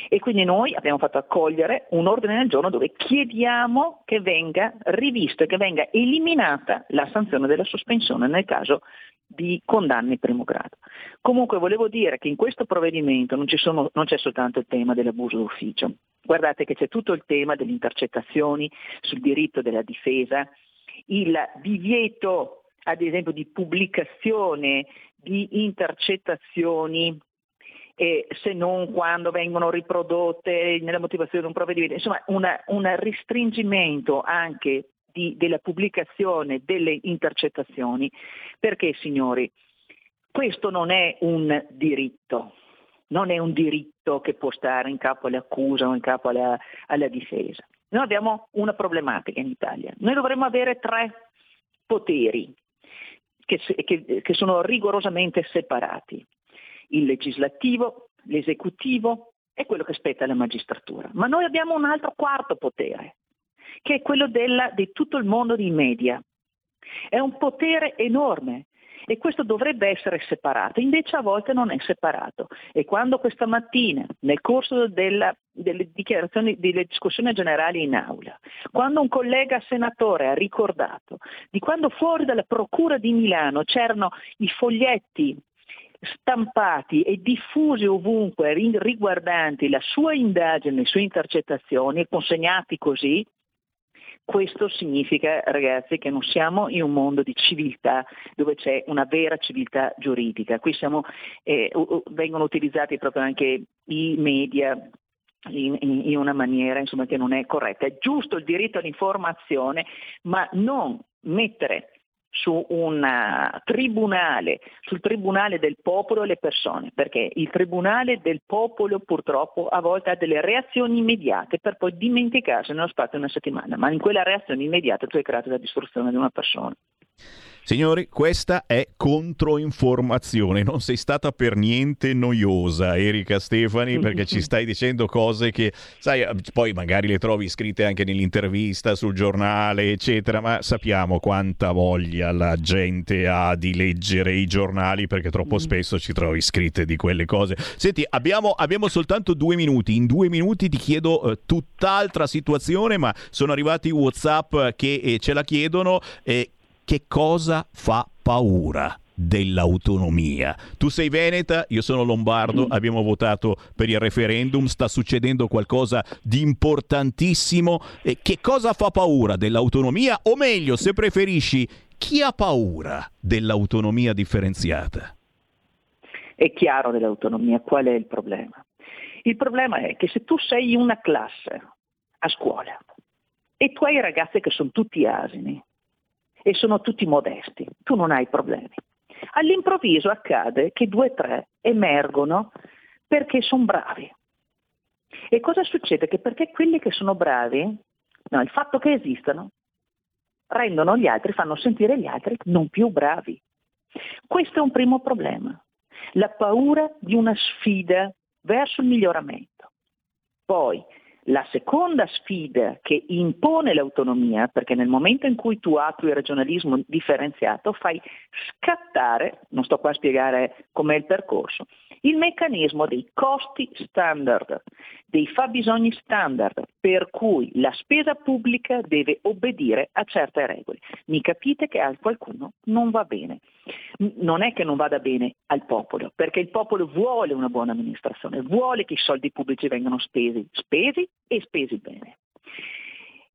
E quindi noi abbiamo fatto accogliere un ordine del giorno dove chiediamo che venga rivisto e che venga eliminata la sanzione della sospensione nel caso di condanne in primo grado. Comunque volevo dire che in questo provvedimento non, sono- non c'è soltanto il tema dell'abuso d'ufficio, guardate che c'è tutto il tema delle intercettazioni sul diritto della difesa, il divieto ad esempio di pubblicazione di intercettazioni eh, se non quando vengono riprodotte nella motivazione di un provvedimento, insomma un restringimento anche di- della pubblicazione delle intercettazioni, perché signori, questo non è un diritto, non è un diritto che può stare in capo all'accusa o in capo alla, alla difesa. Noi abbiamo una problematica in Italia, noi dovremmo avere tre poteri che, che- che sono rigorosamente separati il legislativo, l'esecutivo e quello che spetta alla magistratura. Ma noi abbiamo un altro quarto potere, che è quello della- di tutto il mondo dei media. È un potere enorme e questo dovrebbe essere separato, invece a volte non è separato. E quando questa mattina, nel corso della- delle dichiarazioni, delle discussioni generali in aula, quando un collega senatore ha ricordato di quando fuori dalla Procura di Milano c'erano i foglietti stampati e diffusi ovunque ri- riguardanti la sua indagine, le sue intercettazioni consegnati così, questo significa, ragazzi, che non siamo in un mondo di civiltà dove c'è una vera civiltà giuridica. Qui siamo, eh, vengono utilizzati proprio anche i media in- in una maniera insomma, che non è corretta. È giusto il diritto all'informazione, ma non mettere su un eh, tribunale, sul tribunale del popolo le persone, perché il tribunale del popolo purtroppo a volte ha delle reazioni immediate per poi dimenticarsi nello spazio di una settimana, ma in quella reazione immediata tu hai creato la distruzione di una persona. Signori, questa è controinformazione, non sei stata per niente noiosa Erika Stefani perché ci stai dicendo cose che, sai, poi magari le trovi scritte anche nell'intervista sul giornale, eccetera, ma sappiamo quanta voglia la gente ha di leggere i giornali perché troppo spesso ci trovi scritte di quelle cose. Senti, abbiamo, abbiamo soltanto due minuti, in due minuti ti chiedo eh, tutt'altra situazione, ma sono arrivati Whatsapp che eh, ce la chiedono. eh, che cosa fa paura dell'autonomia? Tu sei veneta, io sono lombardo, abbiamo votato per il referendum, sta succedendo qualcosa di importantissimo. E che cosa fa paura dell'autonomia? O meglio, se preferisci, chi ha paura dell'autonomia differenziata? È chiaro dell'autonomia qual è il problema. Il problema è che se tu sei in una classe a scuola e tu hai ragazzi che sono tutti asini e sono tutti modesti, tu non hai problemi. All'improvviso accade che due o tre emergono perché sono bravi. E cosa succede? Che perché quelli che sono bravi, no, il fatto che esistano, rendono gli altri, fanno sentire gli altri non più bravi. Questo è un primo problema, la paura di una sfida verso il miglioramento. Poi la seconda sfida che impone l'autonomia, perché nel momento in cui tu attui il regionalismo differenziato fai scattare, non sto qua a spiegare com'è il percorso, il meccanismo dei costi standard, dei fabbisogni standard, per cui la spesa pubblica deve obbedire a certe regole. Mi capite che a qualcuno non va bene. Non è che non vada bene al popolo, perché il popolo vuole una buona amministrazione, vuole che i soldi pubblici vengano spesi, spesi e spesi bene.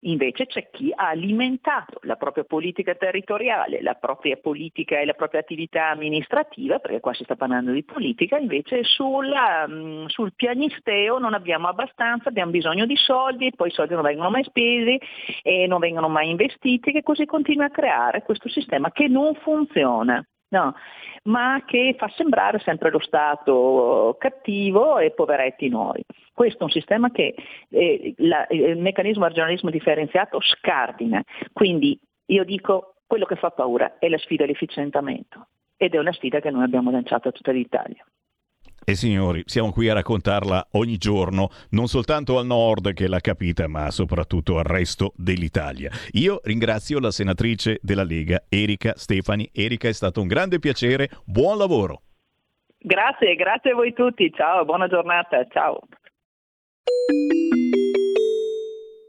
Invece c'è chi ha alimentato la propria politica territoriale, la propria politica e la propria attività amministrativa, perché qua si sta parlando di politica, invece sulla, mh, sul pianisteo non abbiamo abbastanza, abbiamo bisogno di soldi, poi i soldi non vengono mai spesi e non vengono mai investiti, che così continua a creare questo sistema che non funziona. No, ma che fa sembrare sempre lo Stato cattivo e poveretti noi. Questo è un sistema che eh, la- il meccanismo regionalismo differenziato scardina. Quindi io dico quello che fa paura è la sfida all'efficientamento ed è una sfida che noi abbiamo lanciato a tutta l'Italia. E signori, siamo qui a raccontarla ogni giorno, non soltanto al nord che l'ha capita, ma soprattutto al resto dell'Italia. Io ringrazio la senatrice della Lega, Erika Stefani. Erika, è stato un grande piacere, buon lavoro. Grazie, grazie a voi tutti, ciao, buona giornata, ciao.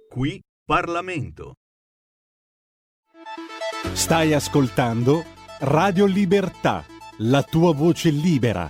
Qui Parlamento. Stai ascoltando Radio Libertà, la tua voce libera,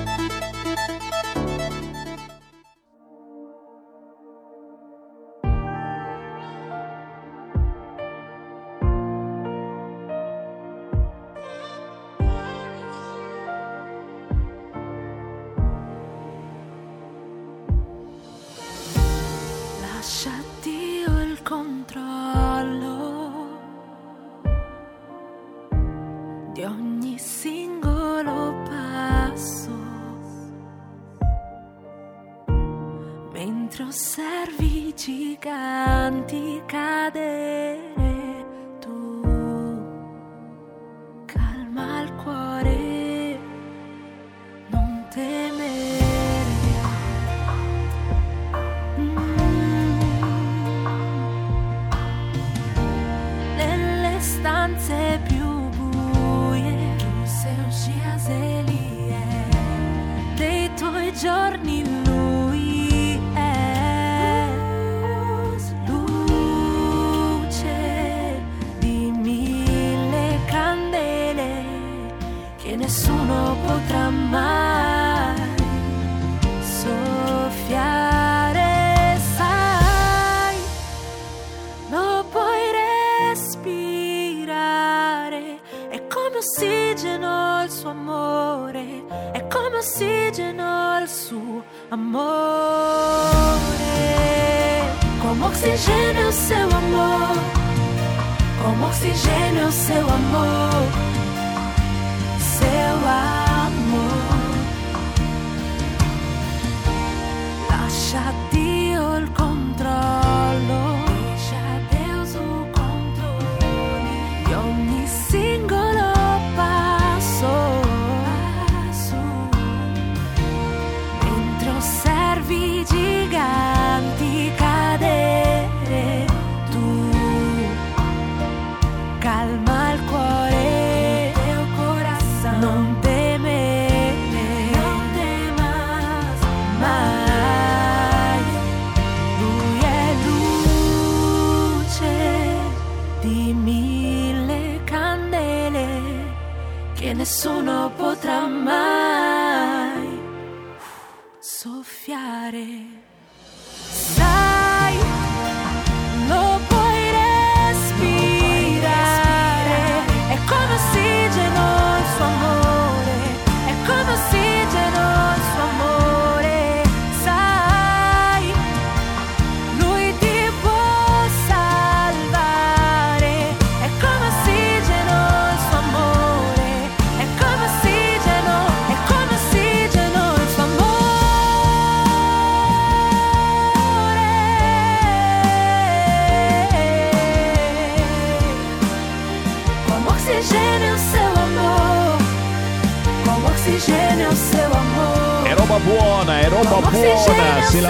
Di ogni singolo passo, mentre osservi giganti cadere,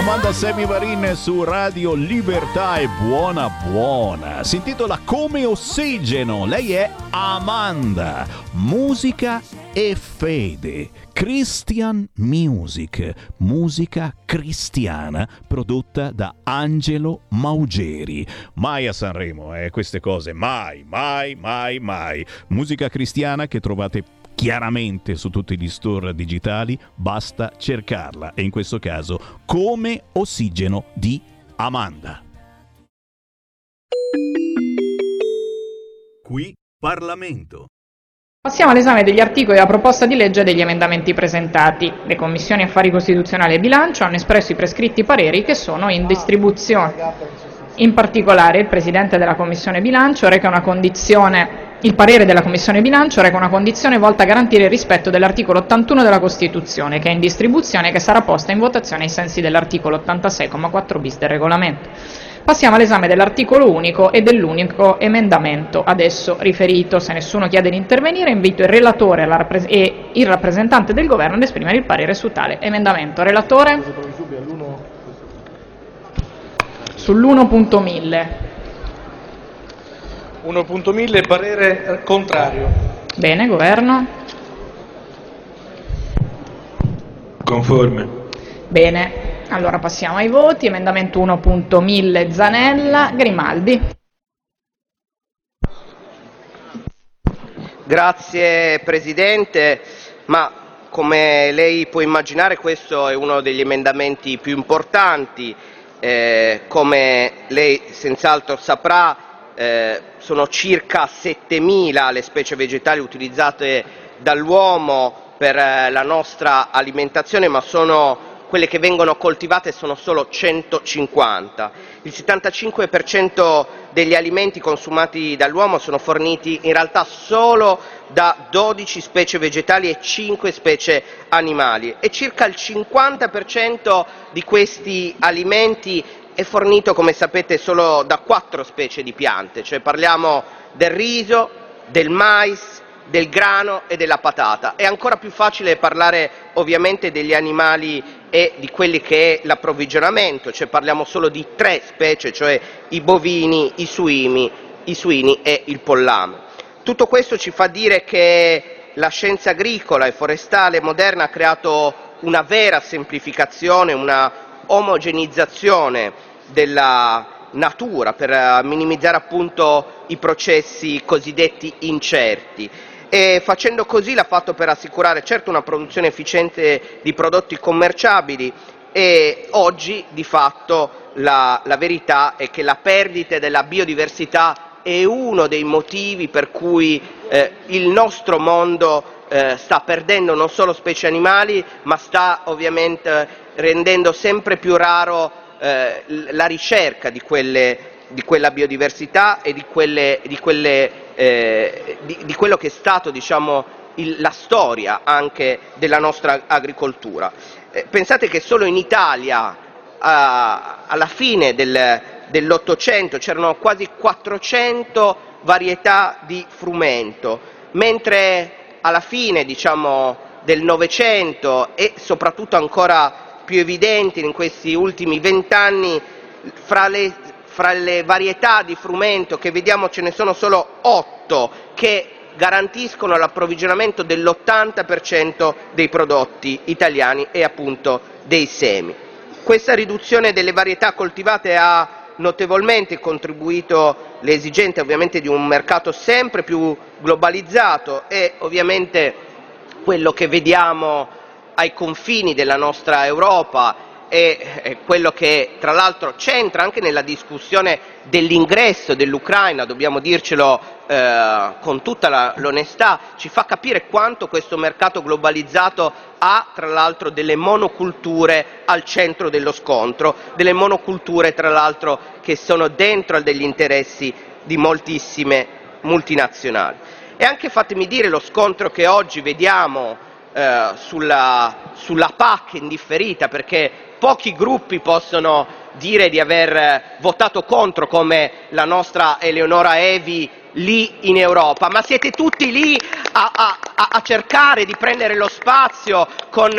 buona. Se la manda Sammy Varin su Radio Libertà è buona buona. Si intitola Come ossigeno. Lei è Amanda. Musica e fede. Christian Music, musica cristiana prodotta da Angelo Maugeri. Mai a Sanremo, eh, queste cose, mai, mai, mai, mai. Musica cristiana che trovate chiaramente su tutti gli store digitali, basta cercarla e in questo caso come ossigeno di Amanda. Qui Parlamento. Passiamo all'esame degli articoli della proposta di legge e degli emendamenti presentati. Le commissioni affari costituzionali e bilancio hanno espresso i prescritti pareri che sono in distribuzione. In particolare il Presidente della Commissione bilancio reca una condizione il parere della Commissione bilancio reca una condizione volta a garantire il rispetto dell'articolo 81 della Costituzione, che è in distribuzione e che sarà posta in votazione ai sensi dell'articolo 86,4 bis del regolamento. Passiamo all'esame dell'articolo unico e dell'unico emendamento adesso riferito. Se nessuno chiede di intervenire, invito il relatore rappres- e il rappresentante del governo ad esprimere il parere su tale emendamento. Relatore? Sull'1.1000. 1.1000 parere contrario. Bene, governo? Conforme. Bene. Allora passiamo ai voti. Emendamento 1.1000 Zanella, Grimaldi. Grazie Presidente, ma come lei può immaginare questo è uno degli emendamenti più importanti, eh, come lei senz'altro saprà eh, sono circa 7.000 le specie vegetali utilizzate dall'uomo per eh, la nostra alimentazione, ma sono quelle che vengono coltivate sono solo 150. Il 75% degli alimenti consumati dall'uomo sono forniti in realtà solo da 12 specie vegetali e 5 specie animali e circa il 50% di questi alimenti è fornito, come sapete, solo da 4 specie di piante, cioè parliamo del riso, del mais, del grano e della patata. È ancora più facile parlare ovviamente degli animali e di quelli che è l'approvvigionamento, cioè parliamo solo di tre specie, cioè i bovini, i suini, i suini e il pollame. Tutto questo ci fa dire che la scienza agricola e forestale moderna ha creato una vera semplificazione, una omogenizzazione della natura per eh, minimizzare appunto i processi cosiddetti incerti. E facendo così l'ha fatto per assicurare certo una produzione efficiente di prodotti commerciabili e oggi di fatto la, la verità è che la perdita della biodiversità è uno dei motivi per cui eh, il nostro mondo eh, sta perdendo non solo specie animali ma sta ovviamente rendendo sempre più raro eh, la ricerca di, quelle, di quella biodiversità e di, quelle, di, quelle, eh, di quello che è stato diciamo, il, la storia anche della nostra agricoltura. Eh, pensate che solo in Italia a, alla fine del, dell'Ottocento c'erano quasi 400 varietà di frumento, mentre alla fine diciamo, del Novecento e soprattutto ancora più evidenti in questi ultimi vent'anni, fra le, fra le varietà di frumento che vediamo ce ne sono solo otto che garantiscono l'approvvigionamento dell'80% dei prodotti italiani e appunto dei semi. Questa riduzione delle varietà coltivate ha notevolmente contribuito alle esigenze ovviamente di un mercato sempre più globalizzato e ovviamente quello che vediamo ai confini della nostra Europa e quello che tra l'altro c'entra anche nella discussione dell'ingresso dell'Ucraina, dobbiamo dircelo eh, con tutta l'onestà, ci fa capire quanto questo mercato globalizzato ha tra l'altro delle monoculture al centro dello scontro, delle monoculture tra l'altro che sono dentro degli interessi di moltissime multinazionali. E anche fatemi dire lo scontro che oggi vediamo eh, sulla, sulla PAC indifferita, perché pochi gruppi possono dire di aver votato contro come la nostra Eleonora Evi lì in Europa, ma siete tutti lì a, a, a cercare di prendere lo spazio con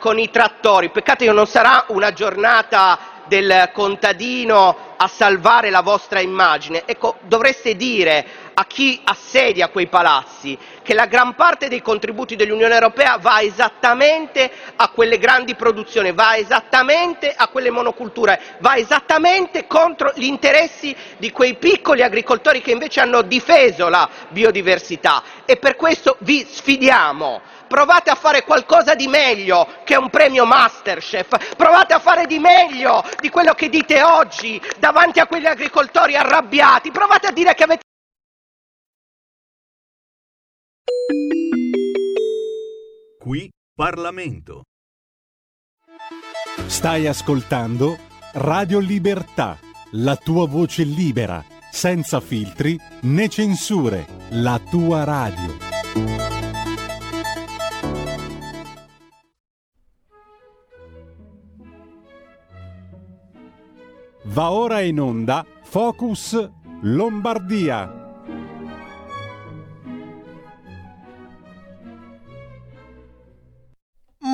con i trattori. Peccato che non sarà una giornata del contadino a salvare la vostra immagine. Ecco, dovreste dire a chi assedia quei palazzi che la gran parte dei contributi dell'Unione Europea va esattamente a quelle grandi produzioni, va esattamente a quelle monoculture, va esattamente contro gli interessi di quei piccoli agricoltori che invece hanno difeso la biodiversità. E per questo vi sfidiamo. Provate a fare qualcosa di meglio che un premio Masterchef, provate a fare di meglio di quello che dite oggi davanti a quegli agricoltori arrabbiati, provate a dire che avete Qui Parlamento. Stai ascoltando Radio Libertà, la tua voce libera, senza filtri né censure, la tua radio. Va ora in onda Focus Lombardia.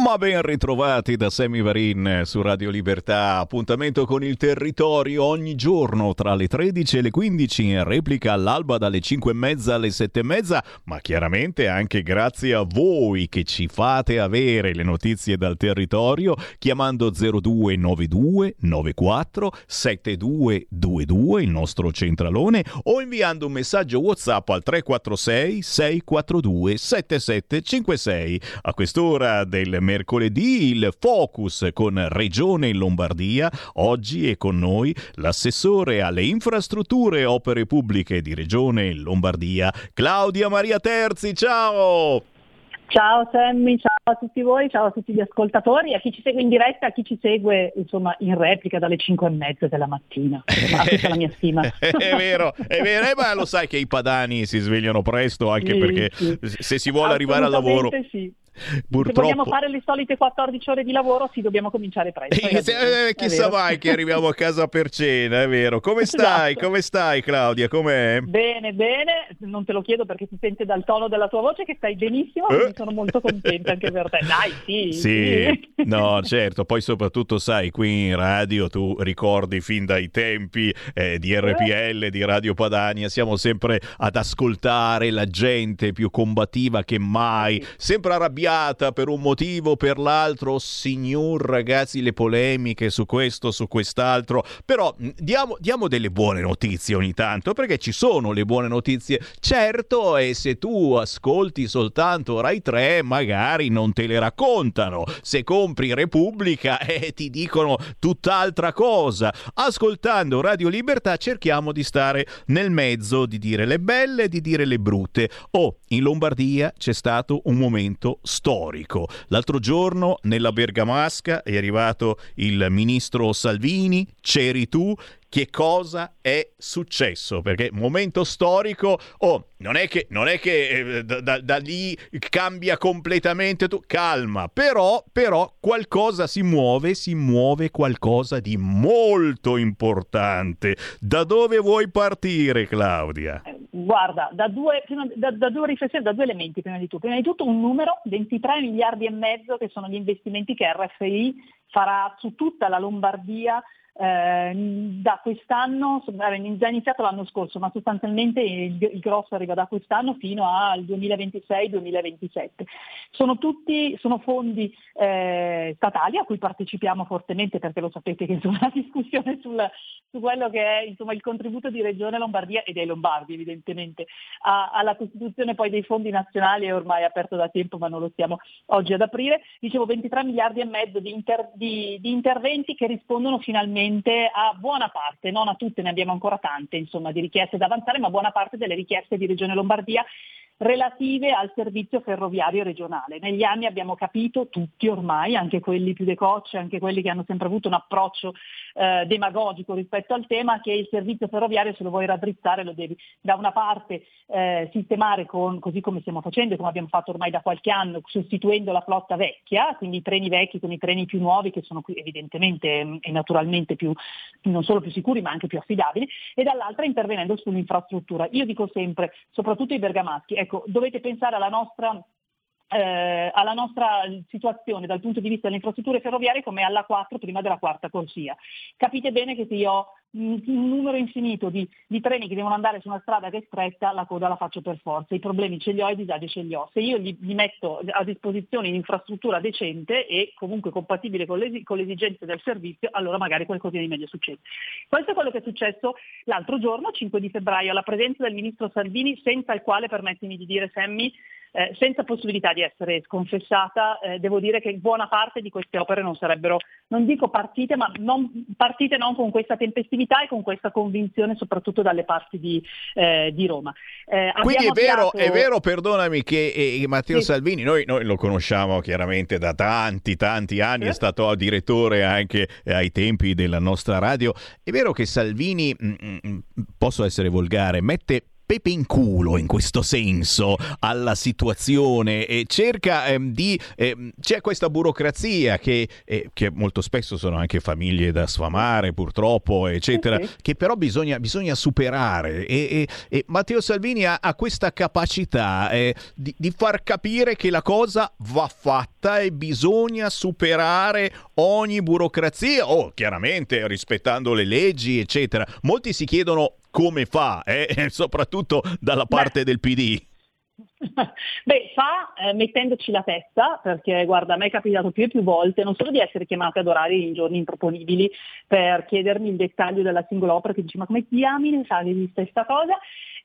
Ma ben ritrovati da Semi Varin su Radio Libertà. Appuntamento con il territorio ogni giorno tra le 13 e le 15 in replica all'alba dalle 5 e mezza alle 7 e mezza, ma chiaramente anche grazie a voi che ci fate avere le notizie dal territorio chiamando 0292 94 7222 il nostro centralone o inviando un messaggio WhatsApp al 346 642 7756. A quest'ora del mercoledì il focus con Regione Lombardia. Oggi è con noi l'assessore alle infrastrutture e opere pubbliche di Regione Lombardia, Claudia Maria Terzi. Ciao! Ciao Sammy, ciao a tutti voi, ciao a tutti gli ascoltatori, a chi ci segue in diretta, a chi ci segue insomma in replica dalle 5 e mezza della mattina. Ma questa è la mia stima. è vero, è vero, eh, ma lo sai che i padani si svegliano presto anche Sì, perché sì. se si vuole arrivare al lavoro Assolutamente Sì. Se purtroppo vogliamo fare le solite 14 ore di lavoro, sì, dobbiamo cominciare presto. Eh, eh, chissà mai che arriviamo a casa per cena, è vero. Come stai? Esatto. Come stai Claudia? Com'è? Bene, bene, non te lo chiedo perché si sente dal tono della tua voce che stai benissimo, Eh. sono molto contenta anche per te. Dai, sì. Sì, no, certo, poi soprattutto sai, qui in radio tu ricordi fin dai tempi eh, di RPL, di Radio Padania, siamo sempre ad ascoltare la gente più combattiva che mai, sempre arrabbiata per un motivo o per l'altro, signor ragazzi, le polemiche su questo, su quest'altro, però diamo, diamo delle buone notizie ogni tanto, perché ci sono le buone notizie, certo, e se tu ascolti soltanto Rai 3, magari non te le raccontano, se compri Repubblica eh, ti dicono tutt'altra cosa. Ascoltando Radio Libertà cerchiamo di stare nel mezzo, di dire le belle, di dire le brutte. Oh, in Lombardia c'è stato un momento storico. L'altro giorno nella Bergamasca è arrivato il ministro Salvini, c'eri tu. Che cosa è successo? Perché momento storico, oh, non è che, non è che eh, da, da- lì cambia completamente tu, calma, però, però qualcosa si muove, si muove qualcosa di molto importante. Da dove vuoi partire, Claudia? Guarda, da due, da- da due riflessioni, da due elementi prima di tutto. Prima di tutto un numero, 23 miliardi e mezzo che sono gli investimenti che RFI farà su tutta la Lombardia eh, da quest'anno, già iniziato l'anno scorso, ma sostanzialmente il, il grosso arriva da quest'anno fino al 2026-2027. Sono tutti sono fondi eh, statali a cui partecipiamo fortemente perché lo sapete che insomma, la discussione sul- su quello che è insomma, il contributo di Regione Lombardia e dei Lombardi evidentemente a- alla costituzione poi dei fondi nazionali è ormai aperto da tempo ma non lo stiamo oggi ad aprire. Dicevo 23 miliardi e mezzo di, inter- di- di interventi che rispondono finalmente a buona parte, non a tutte, ne abbiamo ancora tante insomma, di richieste da avanzare, ma buona parte delle richieste di Regione Lombardia relative al servizio ferroviario regionale. Negli anni abbiamo capito tutti ormai, anche quelli più decocci, anche quelli che hanno sempre avuto un approccio eh, demagogico rispetto al tema, che il servizio ferroviario se lo vuoi raddrizzare lo devi da una parte eh, sistemare con, così come stiamo facendo e come abbiamo fatto ormai da qualche anno, sostituendo la flotta vecchia, quindi i treni vecchi con i treni più nuovi che sono evidentemente mm, e naturalmente più, non solo più sicuri ma anche più affidabili, e dall'altra intervenendo sull'infrastruttura. Io dico sempre, soprattutto i bergamaschi, ecco, dovete pensare alla nostra eh, alla nostra situazione dal punto di vista delle infrastrutture ferroviarie come alla 4 prima della quarta corsia. Capite bene che se io ho un numero infinito di, di treni che devono andare su una strada che è stretta, la coda la faccio per forza, i problemi ce li ho, i disagi ce li ho. Se io gli, gli metto a disposizione un'infrastruttura decente e comunque compatibile con le, con le esigenze del servizio, allora magari qualcosa di meglio succede. Questo è quello che è successo l'altro giorno, 5 di febbraio, alla presenza del ministro Salvini, senza il quale, permettimi di dire Sammy, eh, senza possibilità di essere sconfessata, eh, devo dire che buona parte di queste opere non sarebbero, non dico partite, ma non, partite non con questa tempestività e con questa convinzione, soprattutto dalle parti di, eh, di Roma. Eh, Quindi è vero, avviato- è vero, perdonami, che eh, Matteo Sì. Salvini, noi, noi lo conosciamo chiaramente da tanti, tanti anni, è stato direttore anche eh, ai tempi della nostra radio. È vero che Salvini, mm, mm, posso essere volgare, mette pepe in culo in questo senso alla situazione e cerca ehm, di ehm, c'è questa burocrazia che, eh, che molto spesso sono anche famiglie da sfamare purtroppo eccetera che però bisogna, bisogna superare. E, e- e Matteo Salvini ha, ha questa capacità eh, di, di far capire che la cosa va fatta e bisogna superare ogni burocrazia o chiaramente rispettando le leggi eccetera. Molti si chiedono come fa eh, soprattutto dalla parte del PD Beh, fa eh, mettendoci la testa, perché guarda, a me è capitato più e più volte non solo di essere chiamata ad orari in giorni improponibili per chiedermi il dettaglio della singola opera, che dici ma come diamine sa che esiste questa cosa,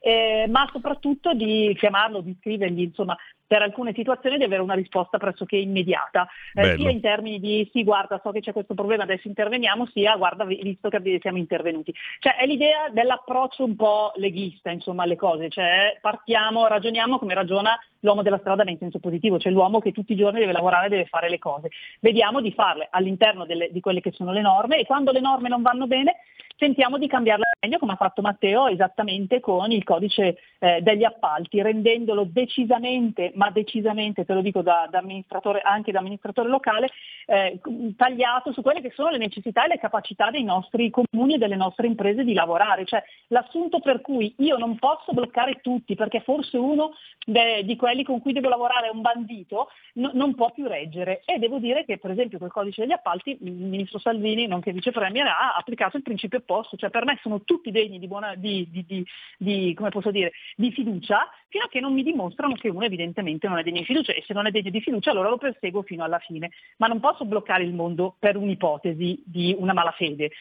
eh, ma soprattutto di chiamarlo, di scrivergli, insomma, per alcune situazioni di avere una risposta pressoché immediata, eh, sia in termini di sì, guarda, so che c'è questo problema, adesso interveniamo, sia guarda, vi- visto che siamo intervenuti. Cioè è l'idea dell'approccio un po' leghista, insomma, alle cose, cioè partiamo, ragioniamo come ragiona l'uomo della strada in senso positivo, cioè l'uomo che tutti i giorni deve lavorare, deve fare le cose. Vediamo di farle all'interno delle- di quelle che sono le norme e quando le norme non vanno bene tentiamo di cambiarle meglio come ha fatto Matteo esattamente con il codice eh, degli appalti, rendendolo decisamente, ma decisamente, te lo dico da, da amministratore, anche da amministratore locale, eh, tagliato su quelle che sono le necessità e le capacità dei nostri comuni e delle nostre imprese di lavorare. Cioè l'assunto per cui io non posso bloccare tutti perché forse uno de- di quelli con cui devo lavorare è un bandito, no- non può più reggere. E devo dire che per esempio col codice degli appalti il ministro Salvini, nonché vice premier, ha applicato il principio opposto, cioè per me sono tutti degni di, buona, di, di- di- dire, di fiducia, fino a che non mi dimostrano che uno evidentemente non è degno di fiducia e se non è degno di fiducia allora lo perseguo fino alla fine. Ma non posso bloccare il mondo per un'ipotesi di una malafede.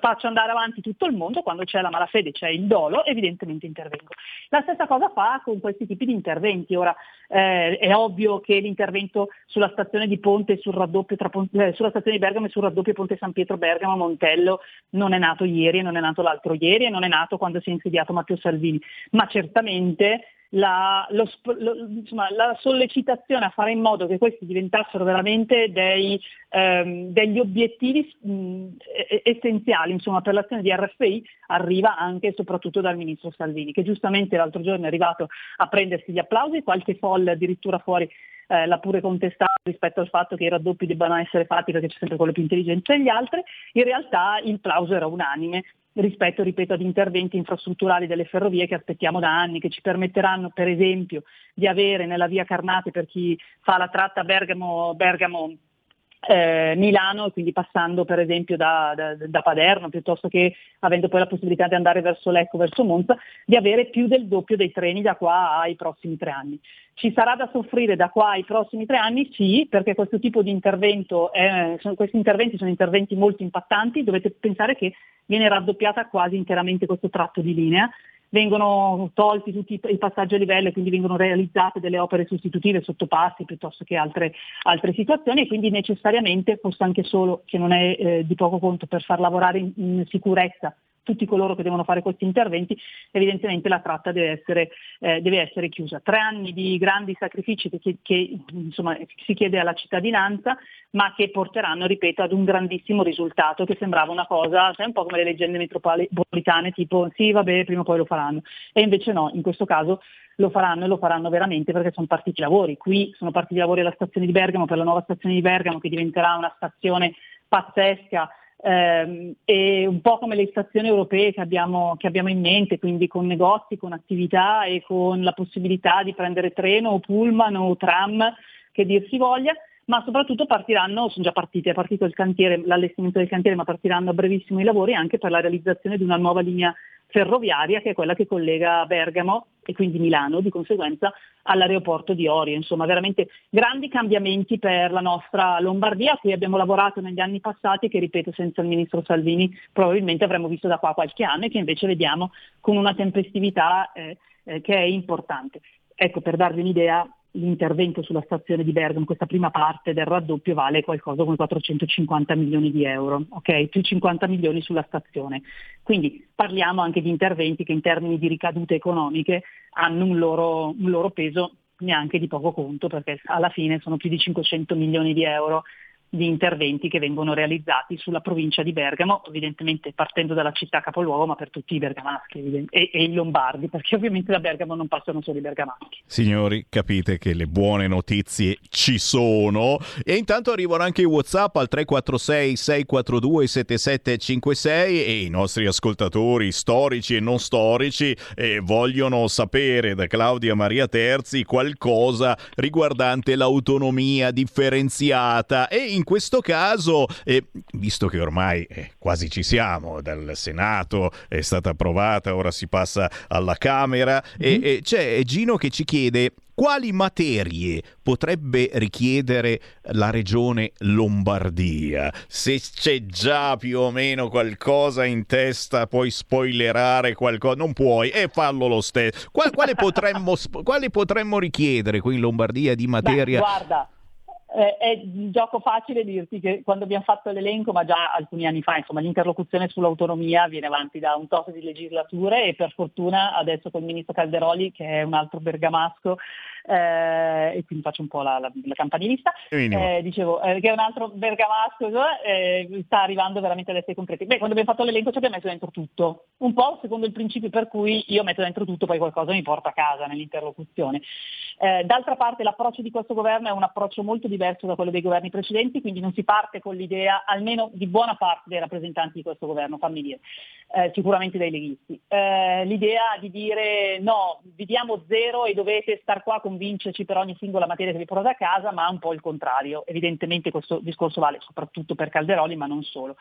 Faccio andare avanti tutto il mondo, quando c'è la malafede c'è il dolo, evidentemente intervengo. La stessa cosa fa con questi tipi di interventi. Ora eh, è ovvio che l'intervento sulla stazione di Ponte sul raddoppio tra eh, sulla stazione di Bergamo e sul raddoppio Ponte San Pietro Bergamo Montello non è nato ieri, e non è nato l'altro ieri e non è nato quando si è insediato Matteo Salvini, ma certamente la, lo lo- insomma, la sollecitazione a fare in modo che questi diventassero veramente dei, ehm, degli obiettivi mh, essenziali insomma, per l'azione di RFI arriva anche e soprattutto dal ministro Salvini, che giustamente l'altro giorno è arrivato a prendersi gli applausi, qualche folle addirittura fuori eh, l'ha pure contestato rispetto al fatto che i raddoppi debbano essere fatti perché c'è sempre quello più intelligente degli altri, in realtà il plauso era unanime rispetto, ripeto, ad interventi infrastrutturali delle ferrovie che aspettiamo da anni, che ci permetteranno per esempio di avere nella via Carnate per chi fa la tratta Bergamo, Bergamo eh, Milano, quindi passando per esempio da, da- da Paderno, piuttosto che avendo poi la possibilità di andare verso Lecco, verso Monza, di avere più del doppio dei treni da qua ai prossimi tre anni. Ci sarà da soffrire da qua ai prossimi tre anni? Sì, perché questo tipo di intervento, è- sono- questi interventi sono interventi molto impattanti, dovete pensare che viene raddoppiata quasi interamente questo tratto di linea, vengono tolti tutti i- passaggi a livello e quindi vengono realizzate delle opere sostitutive, sottopassi piuttosto che altre, altre situazioni e quindi necessariamente, forse anche solo che non è eh, di poco conto per far lavorare in, in sicurezza tutti coloro che devono fare questi interventi, evidentemente la tratta deve essere, eh, deve essere chiusa. Tre anni di grandi sacrifici che, che- insomma, si chiede alla cittadinanza, ma che porteranno, ripeto, ad un grandissimo risultato che sembrava una cosa, sai, un po' come le leggende metropolitane, tipo sì, vabbè, prima o poi lo faranno. E invece no, in questo caso lo faranno e lo faranno veramente perché sono partiti i lavori. Qui sono partiti i lavori alla stazione di Bergamo per la nuova stazione di Bergamo che diventerà una stazione pazzesca ehm, e un po' come le stazioni europee che abbiamo, che abbiamo in mente, quindi con negozi, con attività e con la possibilità di prendere treno o pullman o tram che dir si voglia, ma soprattutto partiranno, sono già partite, è partito il cantiere, l'allestimento del cantiere, ma partiranno a brevissimo i lavori anche per la realizzazione di una nuova linea ferroviaria che è quella che collega Bergamo e quindi Milano di conseguenza all'aeroporto di Orio. Insomma, veramente grandi cambiamenti per la nostra Lombardia a cui abbiamo lavorato negli anni passati che, ripeto, senza il ministro Salvini probabilmente avremmo visto da qua qualche anno e che invece vediamo con una tempestività eh, eh, che è importante. Ecco, per darvi un'idea, l'intervento sulla stazione di Bergamo, questa prima parte del raddoppio vale qualcosa come 450 milioni di euro, ok? Più 50 milioni sulla stazione. Quindi parliamo anche di interventi che in termini di ricadute economiche hanno un loro, un loro peso neanche di poco conto, perché alla fine sono più di 500 milioni di euro di interventi che vengono realizzati sulla provincia di Bergamo, evidentemente partendo dalla città capoluogo, ma per tutti i bergamaschi e, e i lombardi, perché ovviamente da Bergamo non passano solo i bergamaschi. Signori, capite che le buone notizie ci sono e intanto arrivano anche i WhatsApp al 346 642 7756 e i nostri ascoltatori storici e non storici eh, vogliono sapere da Claudia Maria Terzi qualcosa riguardante l'autonomia differenziata e in questo caso, eh, visto che ormai eh, quasi ci siamo, dal Senato è stata approvata, ora si passa alla Camera, e, e c'è Gino che ci chiede quali materie potrebbe richiedere la regione Lombardia? Se c'è già più o meno qualcosa in testa, puoi spoilerare qualcosa? Non puoi, e fallo lo stesso. Qual- quale, potremmo, quale potremmo richiedere qui in Lombardia di materia? Beh, guarda, eh, è gioco facile dirti che quando abbiamo fatto l'elenco, ma già alcuni anni fa, insomma, l'interlocuzione sull'autonomia viene avanti da un tot di legislature e per fortuna adesso col ministro Calderoli, che è un altro bergamasco, eh, e quindi faccio un po' la, la, la campanilista, eh, dicevo eh, che è un altro bergamasco, eh, sta arrivando veramente ad essere concreti. Beh, quando abbiamo fatto l'elenco ci abbiamo messo dentro tutto, un po' secondo il principio per cui io metto dentro tutto, poi qualcosa mi porta a casa nell'interlocuzione. Eh, d'altra parte l'approccio di questo governo è un approccio molto diverso da quello dei governi precedenti, quindi non si parte con l'idea, almeno di buona parte dei rappresentanti di questo governo, fammi dire, eh, sicuramente dai leghisti, eh, l'idea di dire no, vi diamo zero e dovete star qua a convincerci per ogni singola materia che vi portate a casa, ma un po' il contrario. Evidentemente questo discorso vale soprattutto per Calderoli, ma non solo.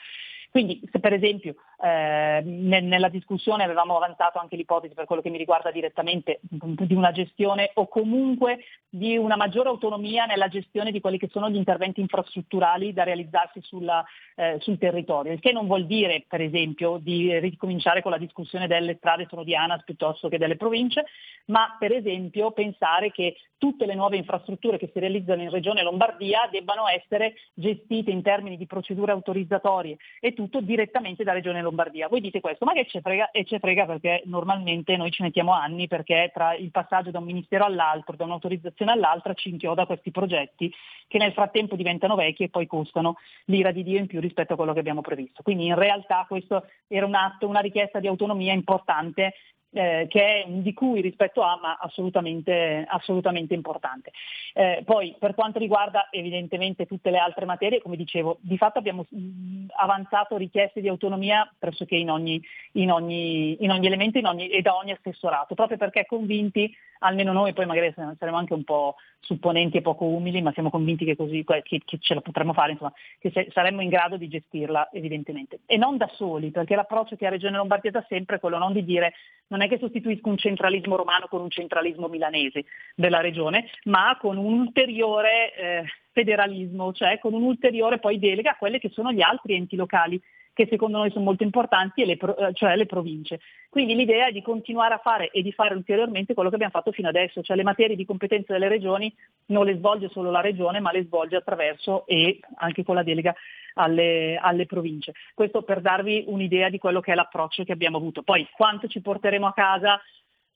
Quindi se per esempio eh, ne- nella discussione avevamo avanzato anche l'ipotesi per quello che mi riguarda direttamente di una gestione o comunque di una maggiore autonomia nella gestione di quelli che sono gli interventi infrastrutturali da realizzarsi sulla, eh, sul territorio, il che non vuol dire per esempio di ricominciare con la discussione delle strade sono di ANAS piuttosto che delle province, ma per esempio pensare che tutte le nuove infrastrutture che si realizzano in Regione Lombardia debbano essere gestite in termini di procedure autorizzatorie e tutto direttamente da Regione Lombardia. Voi dite questo, ma che ce frega? E ce frega perché normalmente noi ci mettiamo anni perché tra il passaggio da un ministero all'altro, da un'autorizzazione all'altra, ci inchioda questi progetti che nel frattempo diventano vecchi e poi costano l'ira di Dio in più rispetto a quello che abbiamo previsto. Quindi in realtà questo era un atto, una richiesta di autonomia importante eh, che è, di cui rispetto a, ma assolutamente, assolutamente importante. Eh, poi per quanto riguarda evidentemente tutte le altre materie, come dicevo, di fatto abbiamo mh, avanzato richieste di autonomia pressoché in ogni, in ogni, in ogni elemento in ogni, e da ogni assessorato, proprio perché convinti, almeno noi poi magari saremo anche un po' supponenti e poco umili, ma siamo convinti che così che, che ce la potremmo fare, insomma, che se, saremmo in grado di gestirla evidentemente. E non da soli, perché l'approccio che ha Regione Lombardia da sempre è quello non di dire non è che sostituisco un centralismo romano con un centralismo milanese della regione, ma con un ulteriore eh, federalismo, cioè con un'ulteriore poi delega a quelle che sono gli altri enti locali che secondo noi sono molto importanti, le pro- cioè le province. Quindi l'idea è di continuare a fare e di fare ulteriormente quello che abbiamo fatto fino adesso, cioè le materie di competenza delle regioni non le svolge solo la regione, ma le svolge attraverso e anche con la delega alle, alle province. Questo per darvi un'idea di quello che è l'approccio che abbiamo avuto. Poi quanto ci porteremo a casa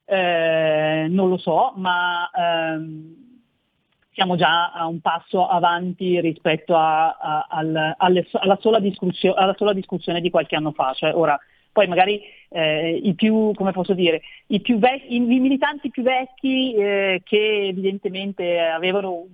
eh, non lo so, ma ehm, siamo già a un passo avanti rispetto a, a, al, alle, alla, sola alla, sola discussione di qualche anno fa. Cioè, ora, poi magari eh, i più, come posso dire, i, più vecchi, i militanti più vecchi eh, che evidentemente avevano,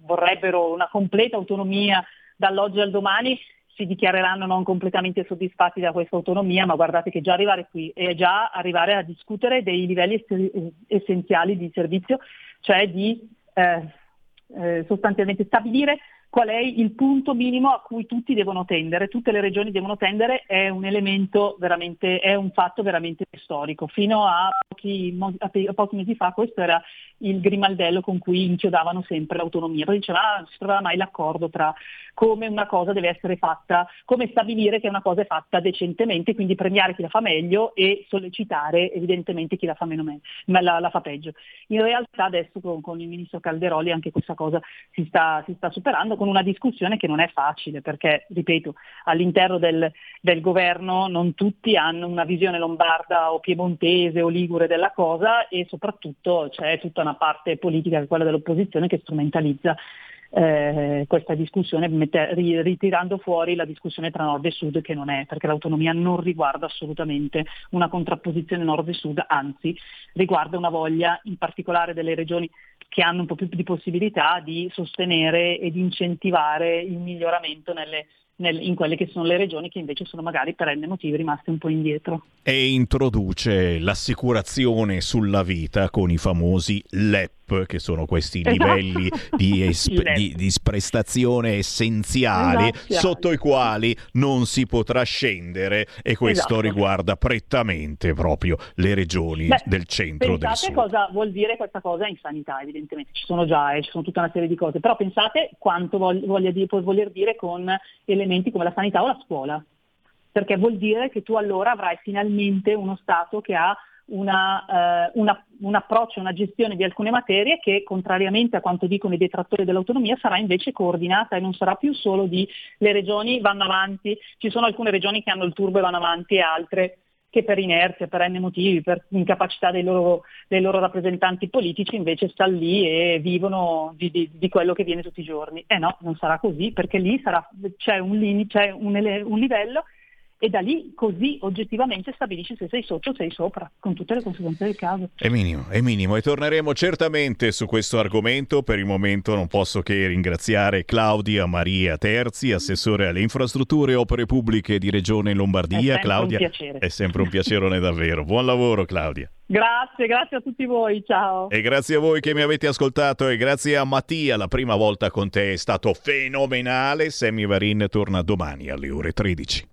vorrebbero una completa autonomia dall'oggi al domani, si dichiareranno non completamente soddisfatti da questa autonomia, ma guardate che già arrivare qui è già arrivare a discutere dei livelli ess- essenziali di servizio, cioè di eh, eh, sostanzialmente stabilire qual è il punto minimo a cui tutti devono tendere, tutte le regioni devono tendere, è un elemento veramente, è un fatto veramente storico. Fino a pochi, a pochi mesi fa questo era il grimaldello con cui inchiodavano sempre l'autonomia, poi diceva ah, non si trovava mai l'accordo tra come una cosa deve essere fatta, come stabilire che una cosa è fatta decentemente, quindi premiare chi la fa meglio e sollecitare evidentemente chi la fa, meno me- ma la, la fa peggio. In realtà adesso con, con il ministro Calderoli anche questa cosa si sta, si sta superando con una discussione che non è facile perché, ripeto, all'interno del, del governo non tutti hanno una visione lombarda o piemontese o ligure della cosa e soprattutto c'è tutta una parte politica, quella dell'opposizione, che strumentalizza eh, questa discussione mette- ri- ritirando fuori la discussione tra nord e sud che non è, perché l'autonomia non riguarda assolutamente una contrapposizione nord e sud, anzi riguarda una voglia in particolare delle regioni che hanno un po' più di possibilità di sostenere e di incentivare il miglioramento nelle- nel- in quelle che sono le regioni che invece sono magari per n motivi rimaste un po' indietro. E introduce l'assicurazione sulla vita con i famosi LEP, che sono questi Esatto. livelli di, esp- di- di prestazione essenziali Esatto. sotto i quali non si potrà scendere e questo Esatto. riguarda prettamente proprio le regioni Beh, del centro del Pensate sud. cosa vuol dire questa cosa in sanità, evidentemente ci sono già e ci sono tutta una serie di cose, però pensate quanto vog- voglia di- può voler dire con elementi come la sanità o la scuola, perché vuol dire che tu allora avrai finalmente uno Stato che ha una, eh, una- un approccio, una gestione di alcune materie che, contrariamente a quanto dicono i detrattori dell'autonomia, sarà invece coordinata e non sarà più solo di le regioni vanno avanti, ci sono alcune regioni che hanno il turbo e vanno avanti e altre che per inerzia, per n motivi, per incapacità dei loro, dei loro rappresentanti politici invece stanno lì e vivono di, di- di quello che viene tutti i giorni. Eh no, non sarà così perché lì sarà- c'è, un, c'è un un livello e da lì così oggettivamente stabilisci se sei sotto o sei sopra, con tutte le conseguenze del caso. È minimo, è minimo e torneremo certamente su questo argomento. Per il momento non posso che ringraziare Claudia Maria Terzi, assessore alle infrastrutture e opere pubbliche di Regione Lombardia. È Claudia, piacere. è sempre un piacerone davvero. Buon lavoro Claudia. Grazie, grazie a tutti voi, ciao. E grazie a voi che mi avete ascoltato e grazie a Mattia, la prima volta con te è stato fenomenale. Sammy Varin torna domani alle ore 13.